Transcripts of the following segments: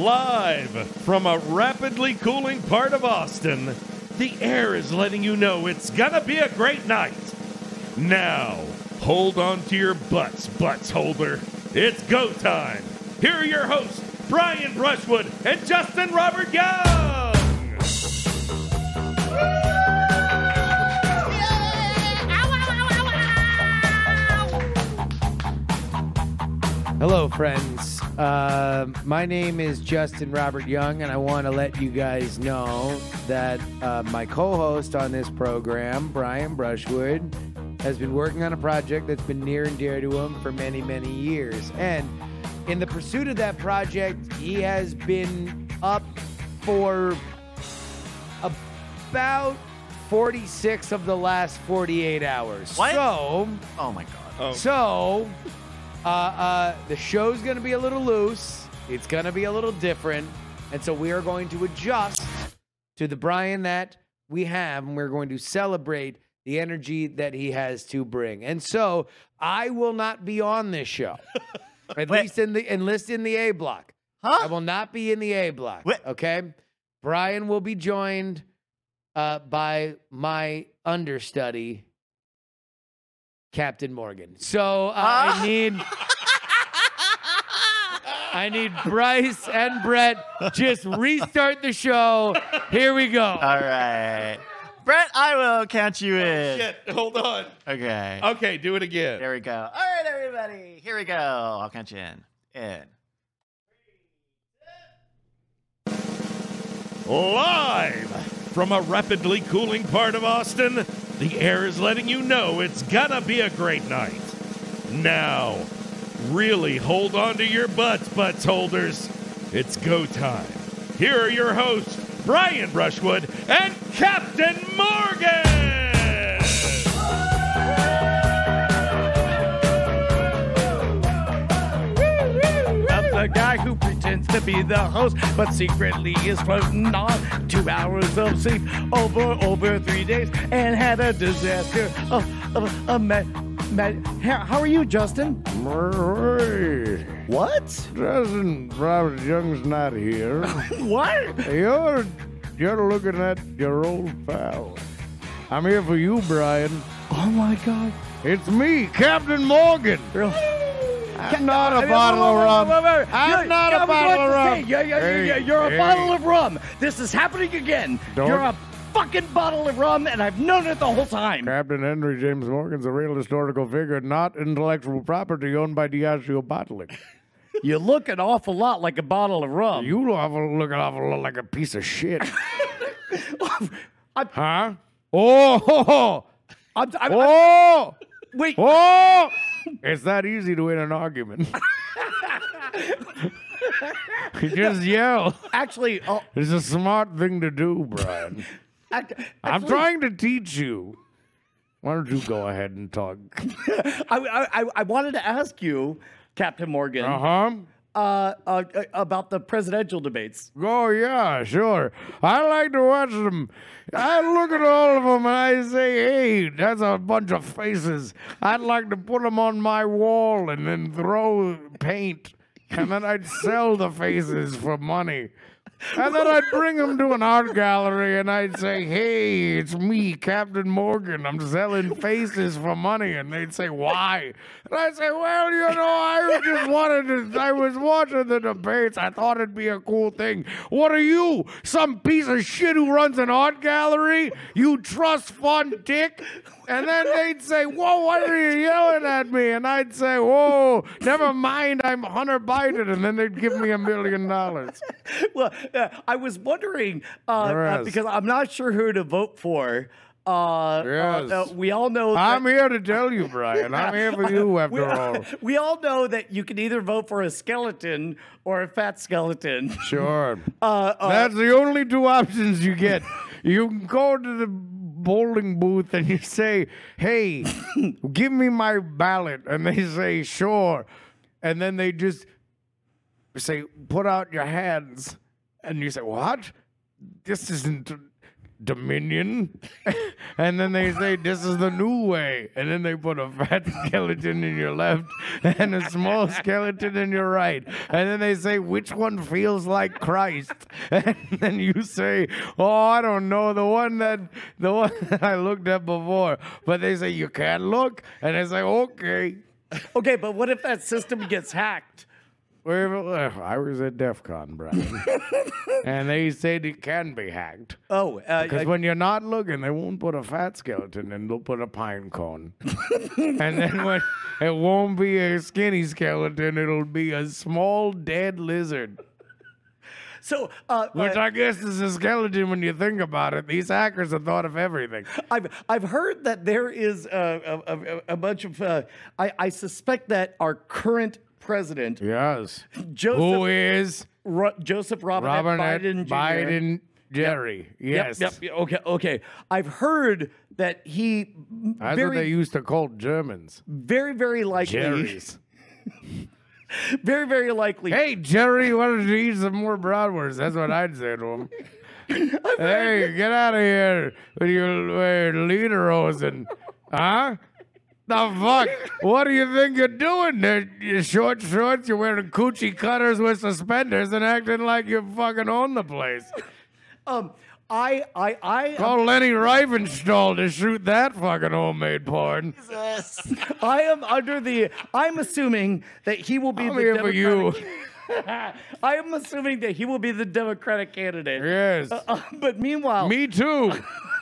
Live from a rapidly cooling part of Austin, the air is letting you know it's gonna be a great night. Now, hold on to your butts, butts holder. It's go time. Here are your hosts, Brian Brushwood and Justin Robert Young. Hello, friends. Uh, my name is Justin Robert Young, and I want to let you guys know that uh, my co host on this program, Brian Brushwood, has been working on a project that's been near and dear to him for many, many years. And in the pursuit of that project, he has been up for about 46 of the last 48 hours. What? So. Oh my god. Oh, So, uh, uh, the show's going to be a little loose. It's going to be a little different. And so we are going to adjust to the Brian that we have, and we're going to celebrate the energy that he has to bring. And so I will not be on this show, at Wait. least in the, enlist in the A block. Huh? I will not be in the A block. What? Okay. Brian will be joined uh, by my understudy, Captain Morgan. So uh, Ah. I need I need Bryce and Brett just restart the show. Here we go. All right. Brett, I will count you in. shit. Hold on. Okay. Okay, do it again. There we go. All right, everybody. Here we go. I'll count you in. In. Live from a rapidly cooling part of Austin, the air is letting you know it's gonna be a great night. Now, really hold on to your butts, butts holders. It's go time. Here are your hosts, Brian Brushwood and Captain Morgan. I'm the guy who pretends to be the host, but secretly is floating on two hours of sleep over over three days and had a disaster. Oh, oh, oh Matt, Matt, how, how are you, Justin? What? Justin Robert Young's not here. What? You're you're looking at your old pal. I'm here for you, Brian. Oh my God! It's me, Captain Morgan. Ah. I'm not a bottle of rum. I'm not a bottle of rum. Yeah, yeah, Hey, yeah, you're a bottle of rum. This is happening again. You're a fucking bottle of rum, and I've known it the whole time. Captain Henry James Morgan's a real historical figure, not intellectual property owned by Diageo Bottling. You look an awful lot like a bottle of rum. You look an awful lot like a piece of shit. I'm- huh? Oh, I'm, I'm, I'm- oh, wait. oh! It's that easy to win an argument. you just yell. Actually, oh, It's a smart thing to do, Brian. I'm actually, trying to teach you. Why don't you go ahead and talk? I, I, I wanted to ask you, Captain Morgan, Uh huh. Uh, uh, about the presidential debates. Oh yeah, sure. I like to watch them. I look at all of them and I say, "Hey, that's a bunch of faces. I'd like to put them on my wall and then throw paint, and then I'd sell the faces for money." And then I'd bring him to an art gallery and I'd say, Hey, it's me, Captain Morgan. I'm selling faces for money. And they'd say, Why? And I'd say, Well, you know, I just wanted to, I was watching the debates. I thought it'd be a cool thing. What are you? Some piece of shit who runs an art gallery? You trust fund dick? And then they'd say, Whoa, why are you yelling at me? And I'd say, Whoa, never mind, I'm Hunter Biden. And then they'd give me a million dollars. Well, uh, I was wondering uh, uh, because I'm not sure who to vote for. Uh, uh, Yes. uh, we all know. that- I'm here to tell you, Brian. I'm here for you we, after all. we all know that you can either vote for a skeleton or a fat skeleton. Sure. Uh, uh, That's the only two options you get. You can go to the bowling booth and you say, hey, give me my ballot. And they say, sure. And then they just say, put out your hands. And you say, what? This isn't. Dominion. and then they say, this is the new way. And then they put a fat skeleton in your left and a small skeleton in your right. And then they say, which one feels like Christ? And then you say, oh, I don't know, the one that the one that I looked at before. But they say you can't look. And I say, okay. Okay, but what if that system gets hacked? I was at DEF CON, Brian. and they said it can be hacked. Oh, uh, Because when you're not looking, they won't put a fat skeleton in, they'll put a pine cone. and then when it won't be a skinny skeleton, it'll be a small dead lizard. so uh, Which uh, I guess is a skeleton when you think about it. These hackers have thought of everything. I've I've heard that there is a, a, a, a bunch of. Uh, I, I suspect that our current president, Yes. Joseph Who is Ro- Joseph Robinette Robinette Biden, Jr. Biden Jerry? Yep, Yes. Yep, yep, Okay. Okay. I've heard that he That's very, what they used to call Germans. very, very likely, Jerry's. very, very likely. Hey, Jerry, why don't you eat some more bratwurst? That's what I'd say to him. hey, get out of here with your uh, lederhosen. Huh? The fuck? What do you think you're doing? You're short shorts, you're wearing coochie cutters with suspenders and acting like you fucking own the place. Um, I, I, I, Call Leni Riefenstahl to shoot that fucking homemade porn. Jesus. I am under the. I'm assuming that he will be I'm the here for you. I am assuming that he will be the Democratic candidate. Yes. Uh, but meanwhile, Me too.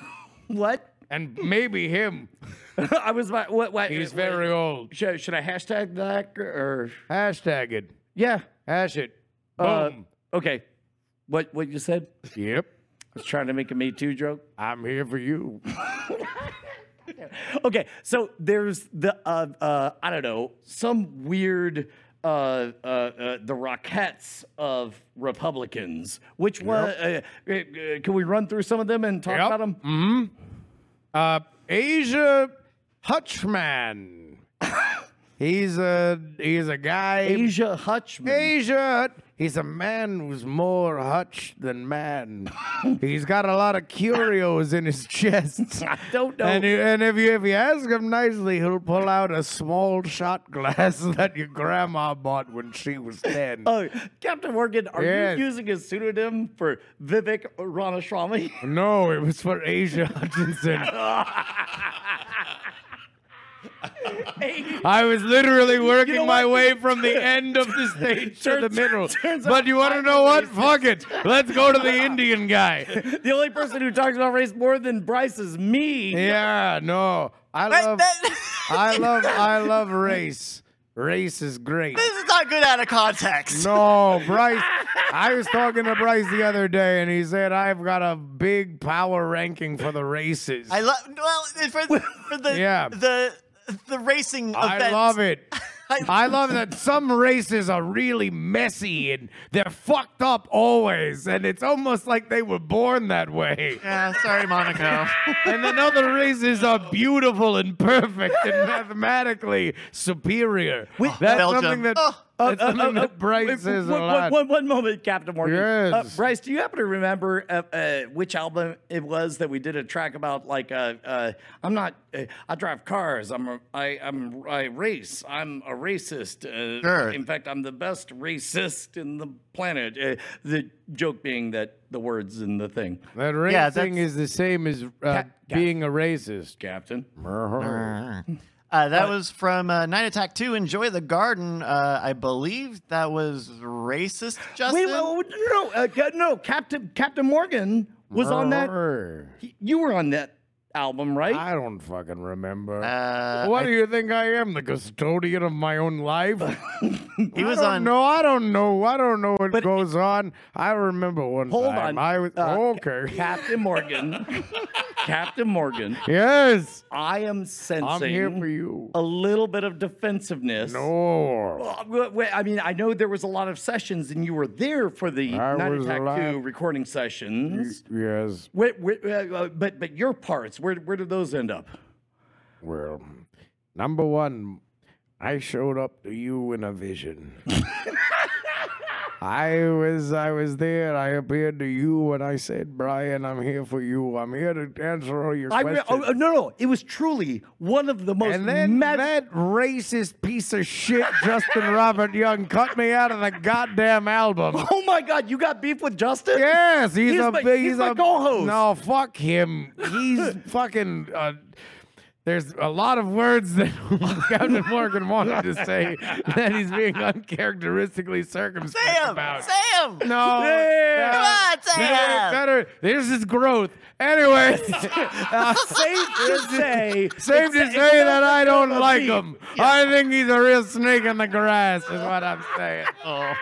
what? And maybe him. I was about what? what He's very old. Should, should I hashtag that or? Hashtag it. Yeah. Hash it. Uh, Boom. okay. What what you said? Yep. I was trying to make a Me Too joke. I'm here for you. Okay, so there's the uh, uh, I don't know some weird uh, uh, uh, the Rockettes of Republicans. Which one? Uh, uh, uh, can we run through some of them and talk Yep. about them? Uh, Asa Hutchman. he's a he's a guy. Asa Hutchman. Asa. He's a man who's more hutch than man. he's got a lot of curios in his chest. I don't know. And, and if you if you ask him nicely, he'll pull out a small shot glass that your grandma bought when she was ten. Oh, Captain Morgan, are Yes. you using a pseudonym for Vivek Ramaswamy? no, it was for Asa Hutchinson. I was literally working know my way from the end of the stage to the Turns- middle. turns But you want to know what? racist. Fuck it. Let's go to the Indian guy. the only person who talks about race more than Bryce is me. Yeah, no. I love I love I love race. Race is great. this is not good out of context. No, Bryce. I was talking to Bryce the other day, and he said I've got a big power ranking for the races. I love well for, for the Yeah. the the racing I events. love it. I love that some races are really messy and they're fucked up always, and it's almost like they were born that way. Yeah, sorry, Monaco. And then other races are beautiful and perfect and mathematically superior. That's Belgium. something that, Oh. That's something Uh, uh, Bryce wait, says a one- lot. one- one moment, Captain Morgan. Yes. Uh, Bryce, do you happen to remember uh, uh, which album it was that we did a track about? Like, uh, uh, I'm not. Uh, I drive cars. I'm. A, I. I'm. I race. I'm a racist. Uh, Sure. In fact, I'm the best racist in the planet. Uh, the joke being that the words in the thing. That Yeah, racing that's- is the same as uh, Ca- being a racist. Captain. Uh, that was from uh, Night Attack 2, Enjoy the Garden. Uh, I believe that was racist, Justin. Wait, wait, wait, no, uh, no, Captain Captain Morgan was on that. You were on that album, right? I don't fucking remember. Uh, what I- do you think I am, the custodian of my own life? he was I don't on. know. I don't know. I don't know what But- goes on. I remember one Hold time. on. I was Uh, okay. Captain Morgan. Captain Morgan. yes, I am sensing I'm here for you. a little bit of defensiveness. No, I mean, I know there was a lot of sessions, and you were there for the I Night was Attack alive. 2 recording sessions. yes. Uh, uh, but but your parts, where where did those end up? Well, number one, I showed up to you in a vision. I was I was there. I appeared to you and I said, Brian, I'm here for you. I'm here to answer all your I re- questions. oh, no, no. It was truly one of the most and then that racist piece of shit, Justin Robert Young, cut me out of the goddamn album. Oh my God, you got beef with Justin? Yes, he's, He's a my- big. he's my a, co-host. No, fuck him. He's fucking. Uh, there's a lot of words that Captain Morgan wanted to say that he's being uncharacteristically circumspect Sam, about. Sam. No, Yeah. Come on, Sam. better. Uh, this is growth. Anyway, Safe to say. same to say that I don't like him. I think he's a real snake in the grass. Is what I'm saying. Oh,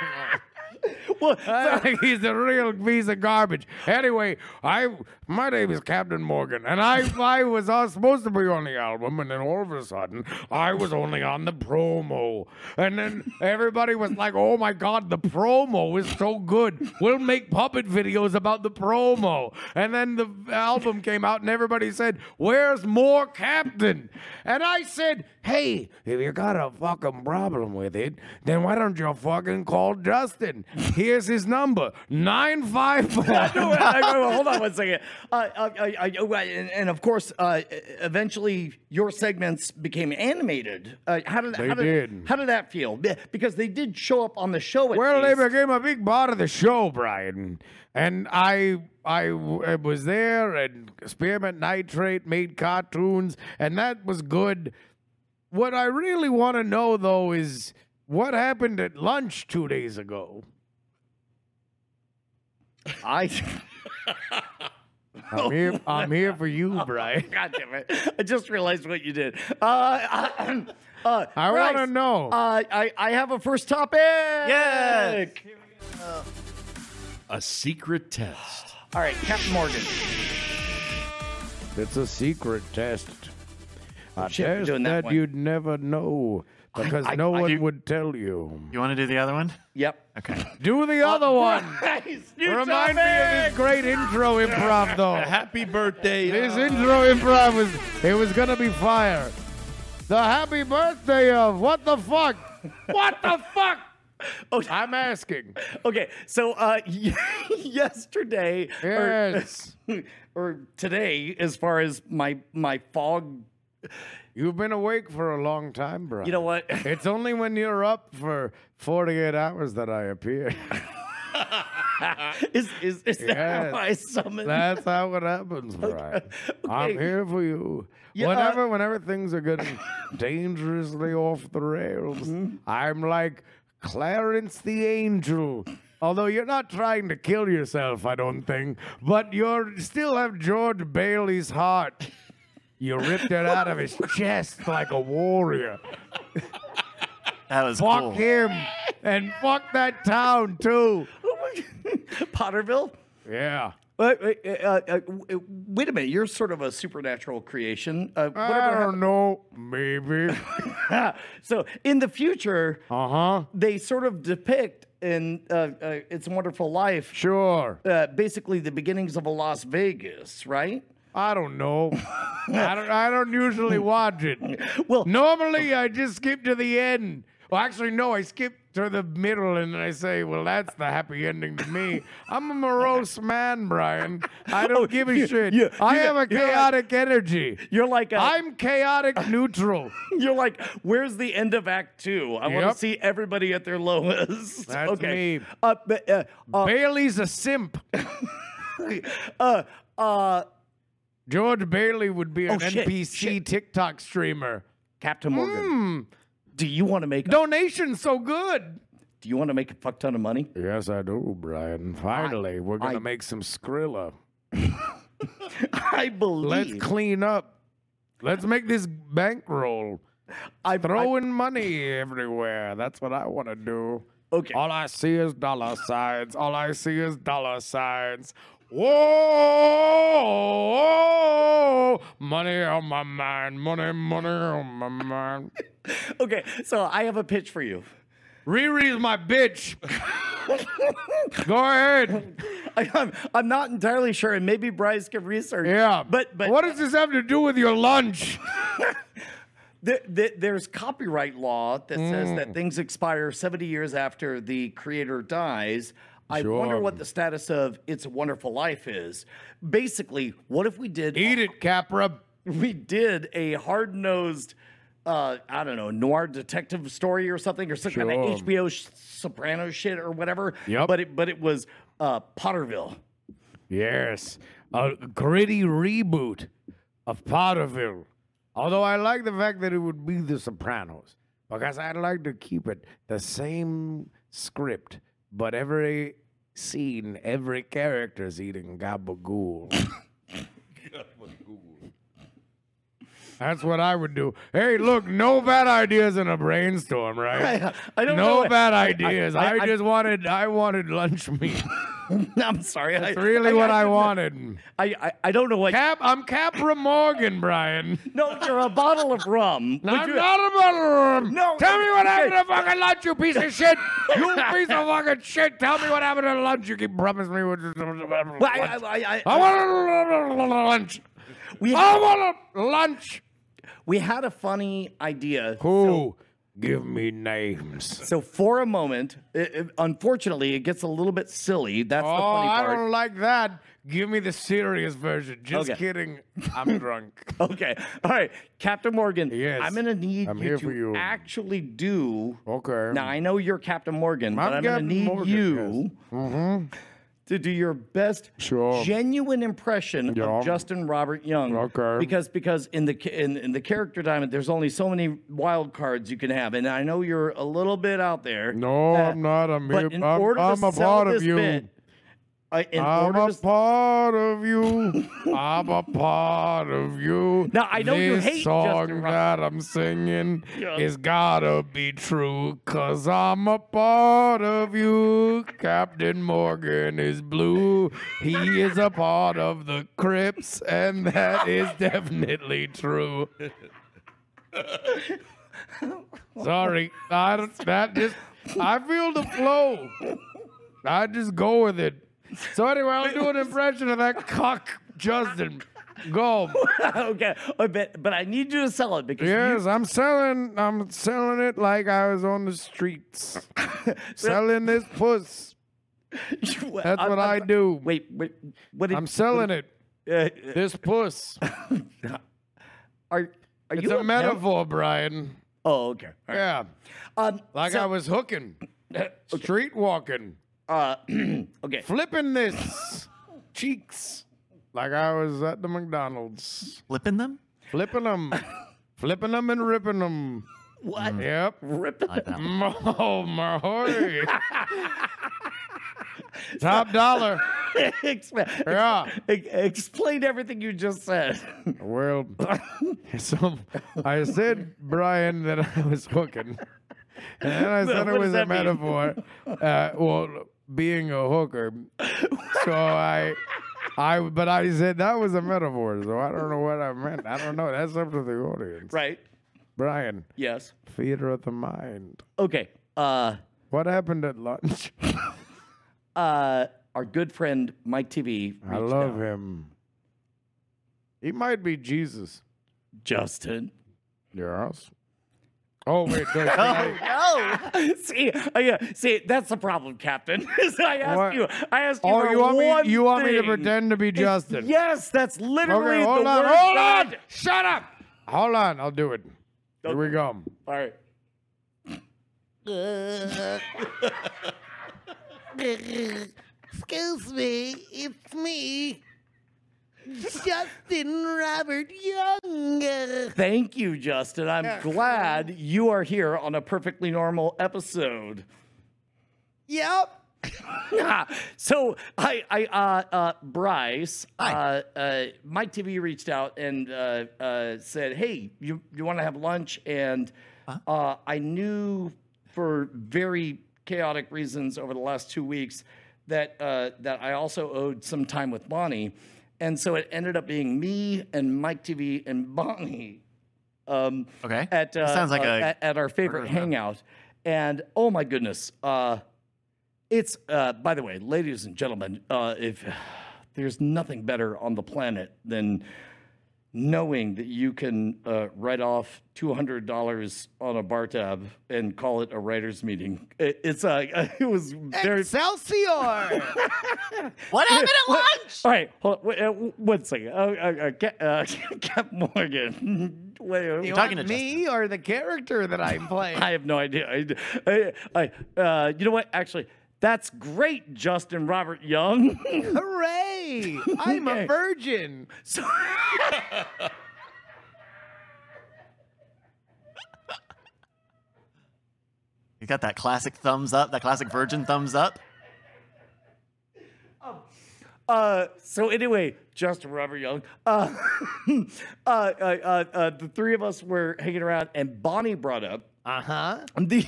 Well, I think he's a real piece of garbage. Anyway, I my name is Captain Morgan, and I I was uh, supposed to be on the album, and then all of a sudden I was only on the promo, and then everybody was like, "Oh my God, the promo is so good. We'll make puppet videos about the promo." And then the album came out, and everybody said, "Where's more Captain?" And I said, "Hey, if you got a fucking problem with it, then why don't you fucking call Justin? Here's his number: nine five four. No, wait, I- I- hold on one second. Uh, uh, I, I, oh, and, and of course, uh, eventually your segments became animated. Uh, how did They how did. How did that feel? Because they did show up on the show. At Well, they least. became a big part of the show, Brian. And I, I was there, and Spearmint Nitrate made cartoons, and that was good. What I really want to know, though, is what happened at lunch two days ago. I. I'm here. I'm here for you, Brian. God damn it! I just realized what you did. Uh, uh, I want to know. Uh, I I have a first topic. Yes. A secret test. All right, Captain Morgan. It's a secret test. A shit, we're test doing that that you'd never know because I- no I- one you- would tell you. you want to do the other one? Yep. Okay. Do the other one. Nice. New Remind me of this great intro improv, though. Happy birthday. This intro improv was it was gonna be fire. The happy birthday of what the fuck? What the fuck? Oh, I'm asking. Okay, so uh, yesterday, Yes. or, or today, as far as my my fog, You've been awake for a long time, bro. you know what? It's only when you're up for 48 hours that I appear. is is is that Yes. how I summon? That's how it happens, Brian. I'm here for you. Yeah, uh, whenever, whenever things are getting dangerously off the rails, Mm-hmm. I'm like Clarence the Angel. Although you're not trying to kill yourself, I don't think, but you still have George Bailey's heart. You ripped it out of his chest like a warrior. That was Fuck cool. him and fuck that town too. Potterville. Yeah. Wait, wait, uh, uh, wait a minute, you're sort of a supernatural creation. Uh, I don't know. Maybe. so in the future, Uh huh. they sort of depict in uh, uh, It's a Wonderful Life, Sure. uh, basically the beginnings of a Las Vegas, right? I don't know. I don't. I don't usually watch it. Well, Normally, I just skip to the end. Well, actually, no. I skip to the middle, and I say, "Well, that's the happy ending to me." I'm a morose man, Brian. I don't give a Oh, you- shit. you- I have a like- chaotic energy. You're like a, I'm chaotic neutral. You're like, where's the end of Act Two? I want to see everybody at their lowest. That's okay. me. Uh, but, uh, uh, Bailey's a simp. uh, uh, George Bailey would be an Oh, shit, NPC shit. TikTok streamer. Captain Morgan, Hmm. do you want to make? Donation's so good. Do you want to make a fuck ton of money? Yes, I do, Brian. Finally, we're gonna I- make some Skrilla. I believe. Let's clean up. Let's make this bankroll. I, Throwing money everywhere. That's what I want to do. Okay. All I see is dollar signs. All I see is dollar signs. Whoa! Money on my mind. Money, money on my mind. okay. So I have a pitch for you. Riri's my bitch. Go ahead. I, I'm, I'm not entirely sure, and maybe Bryce can research. Yeah. But but what does this have to do with your lunch? th- th- there's copyright law that says Mm. that things expire 70 years after the creator dies. I wonder what the status of It's a Wonderful Life is. Basically, what if we did Eat it, Capra. we did a hard nosed, uh, I don't know, noir detective story or something, or some kind of HBO sh- Soprano shit or whatever. Yep. But it but it was uh, Potterville. Yes, a gritty reboot of Potterville. Although I like the fact that it would be The Sopranos, because I'd like to keep it the same script, but every scene, every character's eating gabagool. That's what I would do. Hey, look, no bad ideas in a brainstorm, right? I don't no know. bad ideas. I, I- I- just wanted, I wanted lunch meat. I'm sorry. That's really what I wanted. I, I I don't know what. Cap, I'm Capra Morgan, Brian. no, you're a bottle of rum. Would I'm you- not a butler. No, Tell me what happened to fucking lunch, you piece of shit. You piece of fucking shit. Tell me what happened to lunch. You keep promising me what. Well, I, I, I, I I, want a lunch. we, I want a lunch. we had a funny idea. Who? Give me names. So for a moment, it, it- unfortunately, it gets a little bit silly. That's the Oh, funny I part. don't like that. Give me the serious version. Just Okay. kidding. I'm drunk. Okay. All right. Captain Morgan. Yes. I'm going to need I'm you here to for you. actually do. Okay. Now, I know you're Captain Morgan, but I'm I'm going to Captain need Morgan, you mm-hmm. To do your best Sure. genuine impression Yeah. of Justin Robert Young. Okay. Because because in the in, in the character diamond, there's only so many wild cards you can have, and I know you're a little bit out there. No, Uh, I'm not. I'm, but here. in I'm, order I'm a sell part of you. bit, uh, in I'm order a to part of you. I'm a part of you. Now, I know you this hate song Justin that I'm singing Yeah. is gotta be true, cause I'm a part of you. Captain Morgan is blue. He is a part of the Crips, and that is definitely true. Sorry, I don't, that just I feel the flow. I just go with it. So anyway, I'll do an impression of that cock, Justin. Go. okay, uh, but but I need you to sell it because Yes, I'm selling. I'm selling it like I was on the streets, selling this puss. you, That's I'm- what I I'm- do. Wait, wait, what? Did, I'm selling it. Uh, This puss. are are It's you a metaphor, Brian. Oh, okay. All right. Yeah, Um, like so- I was hooking, street walking, Uh, okay. flipping this cheeks, like I was at the McDonald's, Flipping them? flipping them, flipping them and ripping them. What? Yep. Rip I like that. Oh, my Top dollar. Explain, Yeah. ex- explain everything you just said. Well, so I said, Brian, that I was hooking. And then I said What it was a mean? metaphor. Uh, well, being a hooker. So I, I, but I said that was a metaphor. So I don't know what I meant. I don't know. That's up to the audience. right. Brian, Yes. theater of the mind. Okay. Uh, What happened at lunch? uh, our good friend Mike TV. I love out. him. He might be Jesus. Justin. Yes. Oh wait, no, I- Oh, see, uh, yeah, see, that's the problem, Captain. I asked What? you. I asked you. oh, you want one me? You want me to pretend to be Justin? Yes, that's literally Okay, hold the on, word hold that- on. Shut up. Hold on, I'll do it. Here we go. All right. Excuse me, it's me, Justin Robert Young. Thank you, Justin. I'm glad you are here on a perfectly normal episode. Yep. so I, I, uh, uh, Bryce, uh, uh, Mike TV reached out and uh, uh, said, "Hey, you you want to have lunch?" And uh, I knew for very chaotic reasons over the last two weeks that uh, that I also owed some time with Bonnie, and so it ended up being me and Mike TV and Bonnie um, Okay. at uh, Sounds like uh, a at, at our favorite hangout, and oh my goodness, uh, it's uh, by the way, ladies and gentlemen, uh, if there's nothing better on the planet than knowing that you can uh, write off two hundred dollars on a bar tab and call it a writers' meeting. It, it's uh, it was very. Excelsior! What happened at lunch? All right, hold, wait, uh, one second. Uh, uh, uh, Cap, uh, Cap Morgan. Wait, you talking want to me or the character that I'm playing? I have no idea. I, I, I, uh, you know what? Actually, that's great, Justin Robert Young. Hooray! I'm a virgin. so, You got that classic thumbs up, that classic virgin thumbs up. uh, so anyway, Justin Robert Young. Uh, uh, uh, uh, uh, the three of us were hanging around, and Bonnie brought up Uh huh. the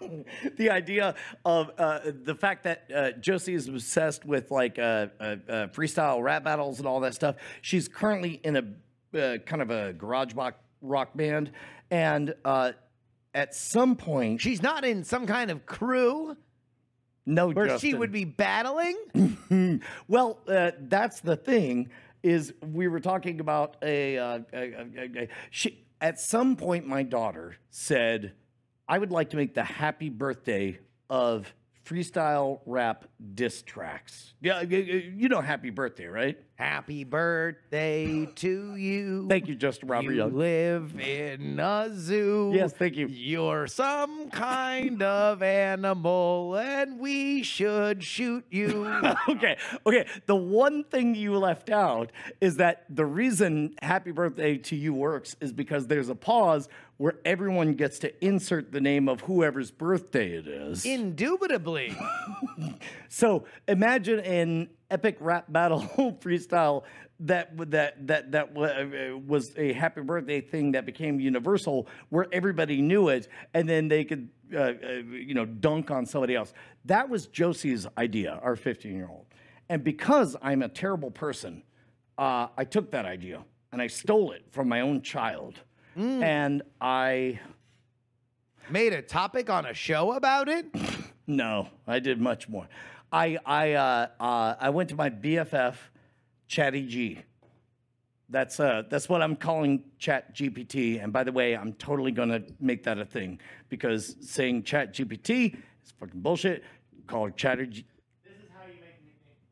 the idea of uh, the fact that uh, Josie is obsessed with like uh, uh, uh, freestyle rap battles and all that stuff. She's currently in a uh, kind of a garage rock rock band, and uh, at some point, She's not in some kind of crew no, where she would be battling. well, uh, that's the thing. Is we were talking about a, uh, a, a, a- she at some point my daughter said, "I would like to make the happy birthday of freestyle rap diss tracks." Yeah, you- know, happy birthday, right? Happy birthday to you. Thank you, Justin Robert Young. You Young. live in a zoo. Yes, thank you. You're some kind of animal, and we should shoot you. okay, okay. The one thing you left out is that the reason "Happy Birthday to You" works is because there's a pause where everyone gets to insert the name of whoever's birthday it is. Indubitably. so imagine an epic rap battle freestyle that that that that uh, was a happy birthday thing that became universal, where everybody knew it, and then they could uh, uh, you know dunk on somebody else. That was Josie's idea, our 15 year old, and because I'm a terrible person, uh, I took that idea and I stole it from my own child, and I. Made a topic on a show about it? No, I did much more. I I uh, uh, I went to my BFF, Chatty G. That's uh that's what I'm calling Chat GPT. And by the way, I'm totally gonna make that a thing because saying Chat GPT is fucking bullshit. Call it Chatter G.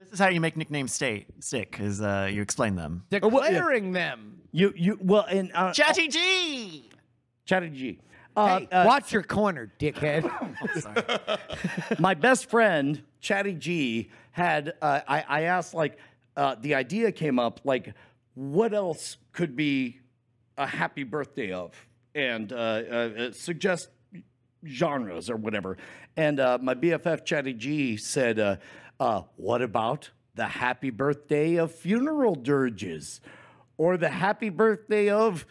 This is how you make nicknames stay stick. Is uh, you explain them. Declaring them. You you well and uh, Chatty G. Chatty G. Uh, Hey, uh, watch your corner, dickhead. my best friend Chatty G had uh, I, I asked like uh, the idea came up like what else could be a happy birthday of? And uh, uh, uh, suggest genres or whatever. And uh, my BFF Chatty G said what about the happy birthday of funeral dirges? Or the happy birthday of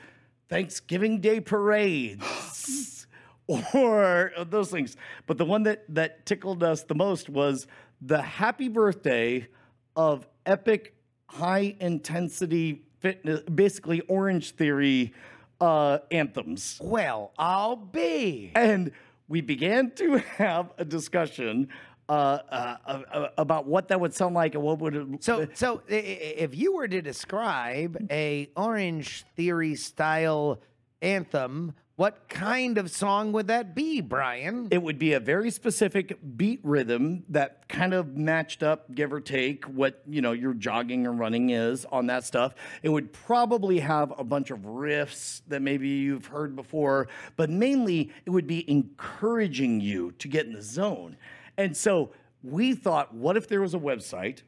Thanksgiving Day parades or those things. But the one that that tickled us the most was the happy birthday of epic high intensity fitness, basically Orange Theory uh, anthems. well, I'll be. And we began to have a discussion uh, uh, uh, about what that would sound like and what would it, So, so if you were to describe a Orange Theory style anthem, what kind of song would that be, Brian? It would be a very specific beat rhythm that kind of matched up, give or take, what you know your jogging or running is on that stuff. It would probably have a bunch of riffs that maybe you've heard before, but mainly it would be encouraging you to get in the zone. And so we thought, what if there was a website?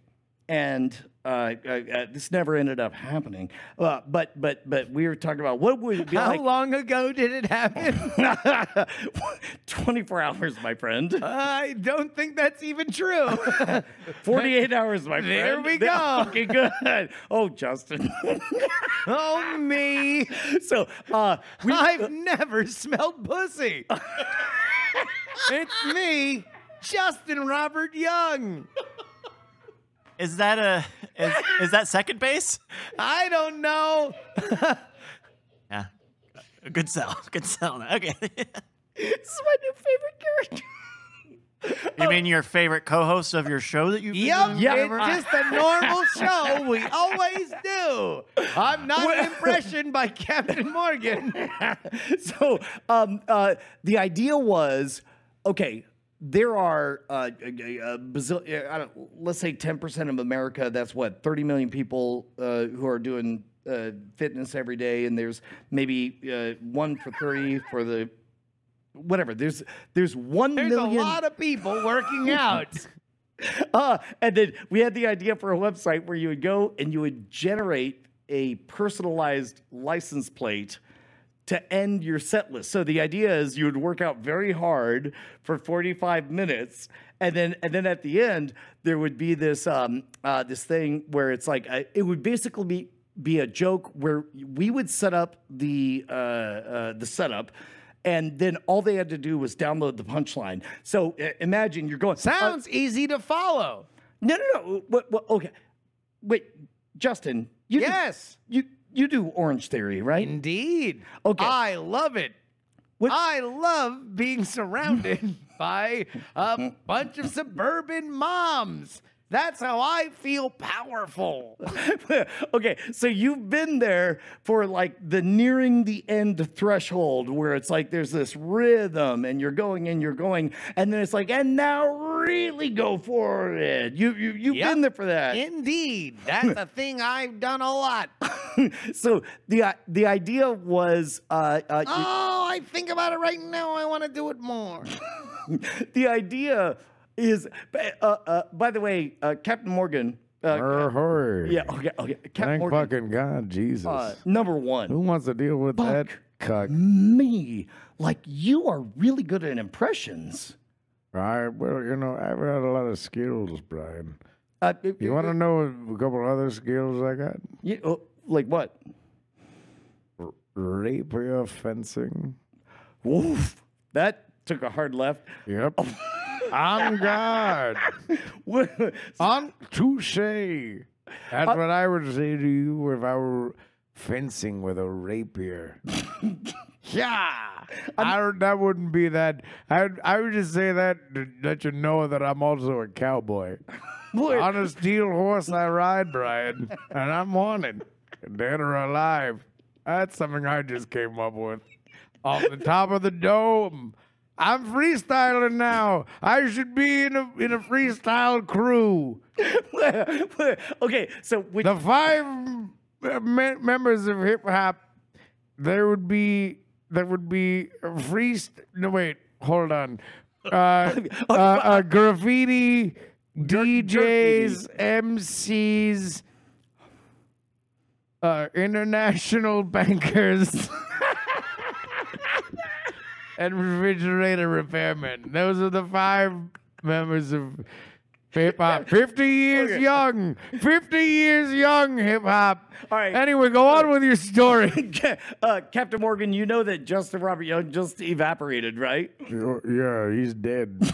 And uh, uh, uh, this never ended up happening. Uh, but but but we were talking about what would it be How like. long ago did it happen? 24 hours, my friend. I don't think that's even true. 48 hours, my There friend. There we go. Okay, good. Oh, Justin. oh, me. so, uh, we, I've never smelled pussy. it's me, Justin Robert Young. Is that a is, is that second base? I don't know. Yeah. Good sell. Good sell. Okay. this is my new favorite character. You mean your favorite co-host of your show that you've been Yep, it's just a normal show. We always do. I'm not an impression by Captain Morgan. so um, uh, the idea was okay there are uh, a, a bazil- uh, I don't, let's say 10% of america that's what 30 million people uh, who are doing uh, fitness every day and there's maybe uh, one for 30 for the whatever there's there's one There's million a lot of people working out. uh, and then we had the idea for a website where you would go and you would generate a personalized license plate to end your set list. So the idea is you would work out very hard for 45 minutes. And then, and then at the end, there would be this um, uh, this thing where it's like uh, it would basically be be a joke where we would set up the uh, uh, the setup, and then all they had to do was download the punchline. So uh, imagine you're going. uh, Sounds easy to follow. no, no, no. What, what, okay. Wait, Justin. You Yes. you you do Orange Theory, right? Indeed. Okay. I love it. What- I love being surrounded by a bunch of suburban moms. That's how I feel powerful. okay, so you've been there for like the nearing the end threshold where it's like there's this rhythm and you're going and you're going, and then it's like, and now really go for it. You you you've Yep. been there for that. Indeed. That's a thing I've done a lot. so the uh, the idea was uh, uh, Oh, I think about it right now. I want to do it more. the idea is uh, uh, by the way, uh, Captain Morgan. Uh, Ahoy. yeah, okay, okay. Captain Thank Morgan. fucking God, Jesus. Uh, number one. Who wants to deal with that cuck? me. Like you are really good at impressions. Right. well, you know, I've had a lot of skills, Brian. Uh, You want to know a couple other skills I got? you- oh, like what? Rapier fencing. Oof, that took a hard left. Yep. On guard. On touche. That's what I would say to you if I were fencing with a rapier. yeah. I don't, that wouldn't be that. I I would just say that to let you know that I'm also a cowboy. On a steel horse I ride, Brian, and I'm wanted, dead or alive. That's something I just came up with. Off the top of the dome. I'm freestyling now. I should be in a in a freestyle crew. okay, so which, The five me- members of hip hop, there would be there would be free. No wait, hold on. Uh, uh, uh, graffiti, DJs, MCs, uh, international bankers. And refrigerator repairmen. Those are the five members of hip hop. 50 years young. 50 years young, hip hop. All right. Anyway, go on with your story. uh, Captain Morgan, you know that Justin Robert Young just evaporated, right? yeah, he's dead.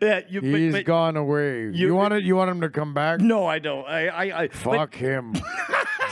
yeah, you. but- He's but- gone away. You, you- want it? You want him to come back? No, I don't. I, I, I but- Fuck him.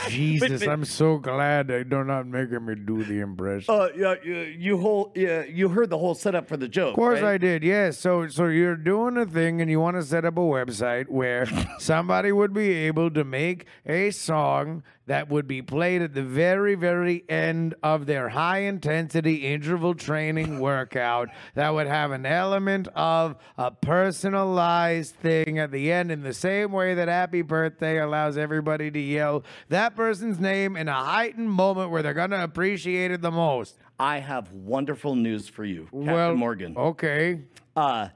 Jesus, but- I'm so glad they do not making me do the impression. Uh, yeah, you, you whole, yeah, you heard the whole setup for the joke. Of course right? I did. Yes. So so you're doing a thing and you want to set up a website where somebody would be able to make a song that would be played at the very very end of their high intensity interval training workout that would have an element of a personalized thing at the end in the same way that happy birthday allows everybody to yell that person's name in a heightened moment where they're going to appreciate it the most. I have wonderful news for you, Captain well, Morgan. Okay. Uh,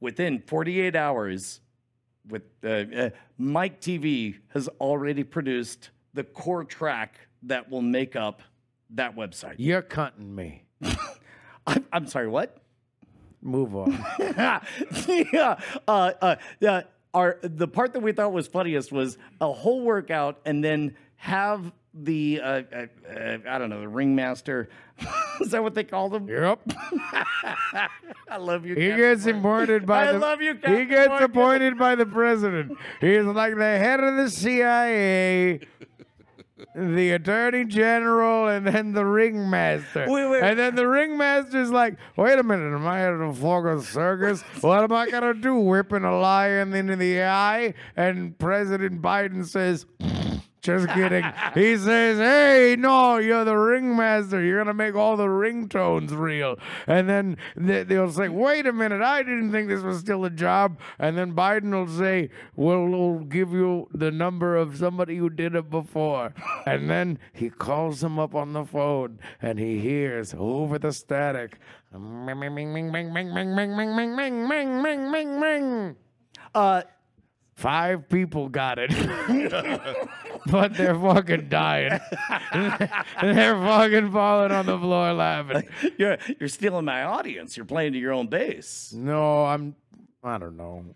within 48 hours, with uh, uh, Mike TV has already produced the core track that will make up that website. You're cutting me. I'm, I'm sorry, what? Move on. yeah, uh, uh, yeah. Our the part that we thought was funniest was a whole workout and then have the uh, uh, uh, I don't know the ringmaster. Is that what they call them? yep. I love you. He Captain gets Morgan. appointed by I the. love you, He gets Morgan. appointed by the president. He's like the head of the CIA. the attorney general and then the ringmaster. Wait, wait. And then the ringmaster's like, wait a minute, am I at a fucking circus? What am I gonna do? Whipping a lion into the eye? And President Biden says, just kidding. he says, hey, no, you're the ringmaster. You're gonna make all the ringtones real. And then they- they'll say, wait a minute, I didn't think this was still a job. And then Biden will say, well, we'll give you the number of somebody who did it before. And then he calls him up on the phone and he hears over the static. Ming, ming, ming, ming, ming, ming, ming, ming, ming, ming, ming, ming, ming, ming, ming. Uh, Five people got it. but they're fucking dying. they're fucking falling on the floor laughing. you're you're stealing my audience. You're playing to your own base. No, I'm. I don't know.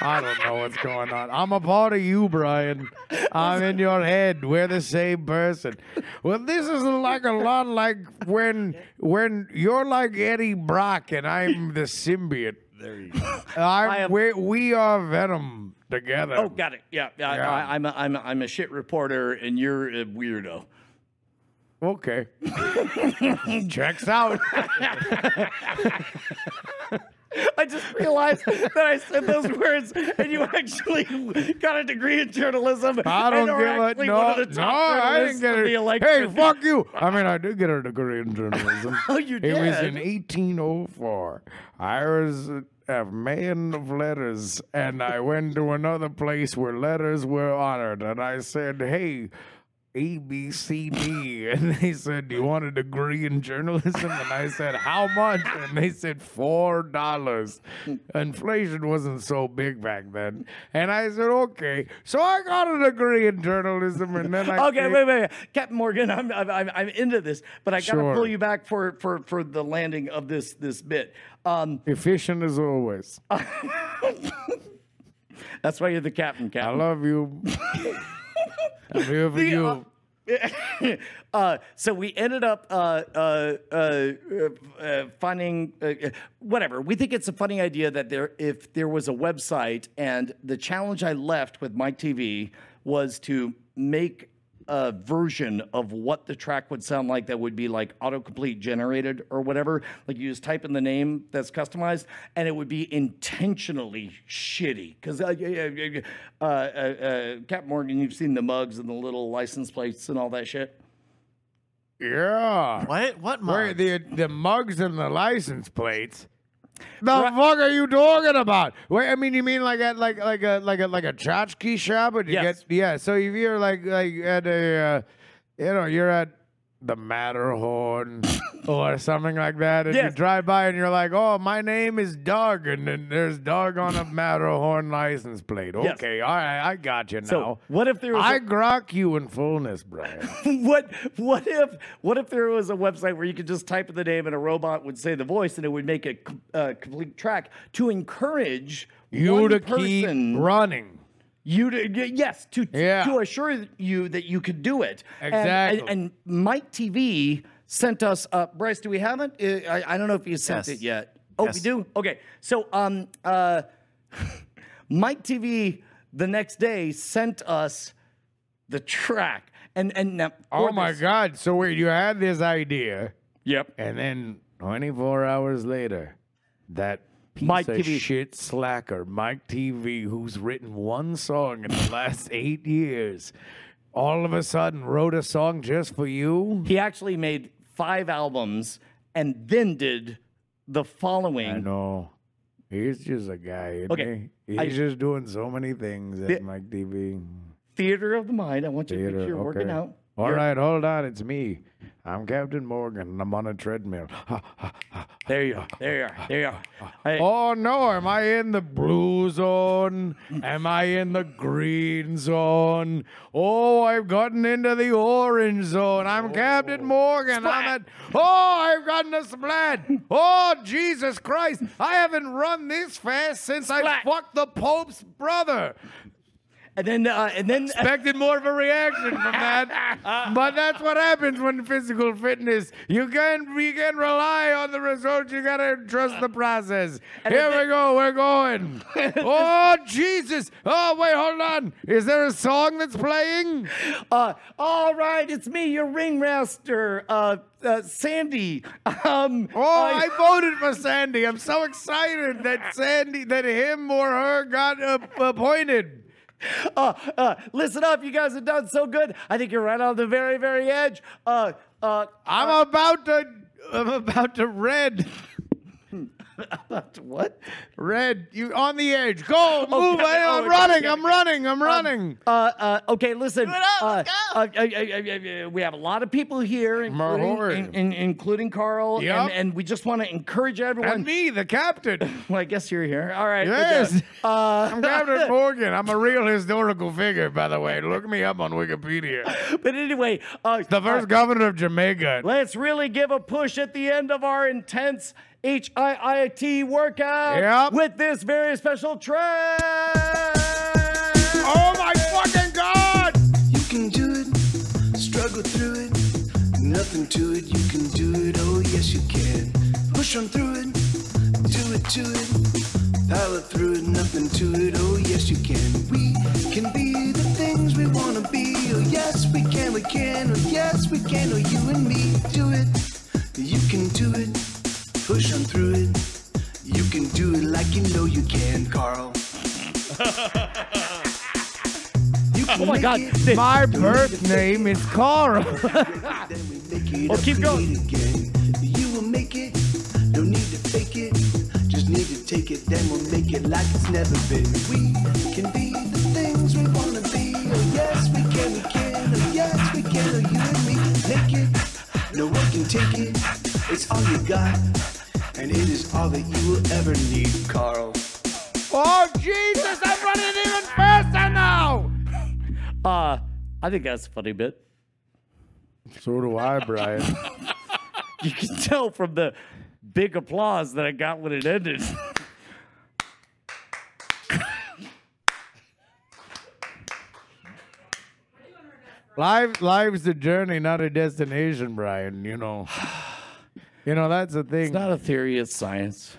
I don't know what's going on. I'm a part of you, Brian. I'm in your head. We're the same person. Well, this is like a lot like when when you're like Eddie Brock and I'm the symbiote. There you go. I'm, am- we we are Venom together. Oh, got it. Yeah, yeah. I, I'm a, I'm a, I'm a shit reporter, and you're a weirdo. Okay. Checks out. I just realized that I said those words, and you actually got a degree in journalism. I don't and are give a actually no. one of the No, I didn't get it. Hey, fuck you. I mean, I did get a degree in journalism. Oh, you did. It was in 1804. I was a man of letters, and I went to another place where letters were honored, and I said, "Hey." A B C D, and they said, "Do you want a degree in journalism?" And I said, "How much?" And they said, four dollars." Inflation wasn't so big back then, and I said, "Okay." So I got a degree in journalism, and then I Okay, came- wait, wait, wait, Captain Morgan, I'm, I'm, I'm, I'm into this, but I gotta Sure. pull you back for, for, for the landing of this, this bit. Um, efficient as always. that's why you're the captain, I Captain. love you. I'm here for The, you. uh, uh, so we ended up uh, uh, uh, uh, finding uh, uh, whatever. We think it's a funny idea that there, if there was a website, and the challenge I left with Mike TV was to make a version of what the track would sound like that would be like autocomplete generated or whatever. Like you just type in the name that's customized, and it would be intentionally shitty. Because uh, uh, uh, uh, Cap Morgan, you've seen the mugs and the little license plates and all that shit. Yeah. What? What mug? Wait, the the mugs and the license plates. The fuck are you talking about? Wait, I mean, you mean like at like like a like a like a tchotchke shop, and you Yes. get yeah. So if you're like like at a, uh, you know, you're at the Matterhorn or something like that, and you drive by and you're like, oh, my name is Doug, and then there's Doug on a Matterhorn license plate. Yes. Okay, all right, I got you now. So what if there was I a- grok you in fullness, Brian. what what if what if there was a website where you could just type in the name and a robot would say the voice and it would make a com- uh, complete track to encourage you one to person, keep running. You to yes to Yeah. to assure you that you could do it And- Exactly. and, and, Mike TV sent us uh, Bryce do we have it Uh, I, I don't know if you sent Yes. it yet oh Yes. we do okay so um uh Mike TV the next day sent us the track and and now Oh my this- God! So wait, you had this idea, yep and then 24 hours later, that piece Mike of TV. shit slacker, Mike TV, who's written one song in the last eight years, all of a sudden wrote a song just for you. He actually made five albums and then did the following. I know. He's just a guy. Okay, he? I- He's just doing so many things at The- Mike TV. Theater of the Mind. I want you to picture you're working out. All You're- right, hold on. It's me. I'm Captain Morgan. and I'm on a treadmill. There you are. There you are. There you are. Hey, Oh no, am I in the blue zone? Am I in the green zone? Oh, I've gotten into the orange zone. I'm oh, Captain Morgan. I'm at Oh, I've gotten a splat. Oh, Jesus Christ. I haven't run this fast since I fucked the Pope's brother. And then uh, and then expected more of a reaction from that. but that's what happens when physical fitness. You can you can rely on the results. You gotta trust the process. Here we go. We're going. oh Jesus! Oh wait, hold on. Is there a song that's playing? Uh, all right, it's me, your ringmaster, uh, uh, Sandy. Um, Oh, I voted for Sandy. I'm so excited that Sandy, that him or her got uh, appointed. uh, uh, listen up, you guys have done so good. I think you're right on the very, very edge. Uh, uh, I'm about to. I'm about to red. what? Red, you on the edge. Go, move. Okay, I, oh, I'm okay, running. I'm running. I'm running. Uh, uh, okay, listen. up, uh, uh, uh, we have a lot of people here, including, in- in- including Carl, Yep. and, and we just want to encourage everyone. and me, the captain. well, I guess you're here. All right. Yes. Uh, I'm Captain Morgan. I'm a real historical figure, by the way. Look me up on Wikipedia. but anyway, uh, The first governor of Jamaica. Let's really give a push at the end of our intense HIIT workout Yep. with this very special track. Oh my fucking God! You can do it, struggle through it, nothing to it, you can do it, oh yes you can. Push on through it, do it to it, power through it, nothing to it, oh yes you can. We can be the things we wanna be, oh yes we can, we can, oh yes we can, oh you and me, do it, you can do it, push on through it, you can do it like you know you can, Carl. You can Oh my God, it. this- My birth name is Carl. Oh, keep going. Again. You will make it. No need to fake it. Just need to take it, then we'll make it like it's never been. We can be the things we wanna be. Oh yes, we can, we can. Oh yes, we can. Oh you and me make it. No one can take it. It's all you got, and it is all that you will ever need, Carl. oh Jesus! I'm running even faster now. Uh, I think that's a funny bit. So do I, Brian. You can tell from the big applause that I got when it ended. Life, life's a journey, not a destination, Brian. You know. You know that's the thing. It's not a theory, it's science.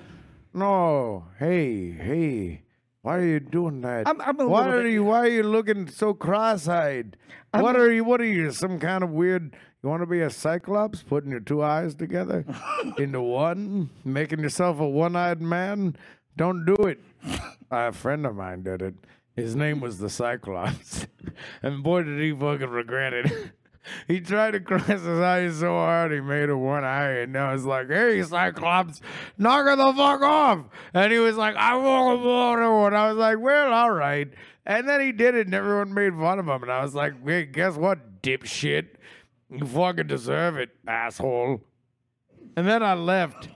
No, hey, hey, why are you doing that? I'm- I'm a why little are bit- you? Why are you looking so cross-eyed? what are you? What are you? Some kind of weird? You want to be a cyclops, putting your two eyes together into one, making yourself a one-eyed man? Don't do it. a friend of mine did it. His name was the Cyclops, and boy, did he fucking regret it. He tried to cross his eyes so hard he made a one eye, and I was like, "Hey, Cyclops, knock it the fuck off!" And he was like, "I won't water," and I was like, "Well, all right." And then he did it, and everyone made fun of him, and I was like, "Wait, guess what, dipshit? You fucking deserve it, asshole." And then I left.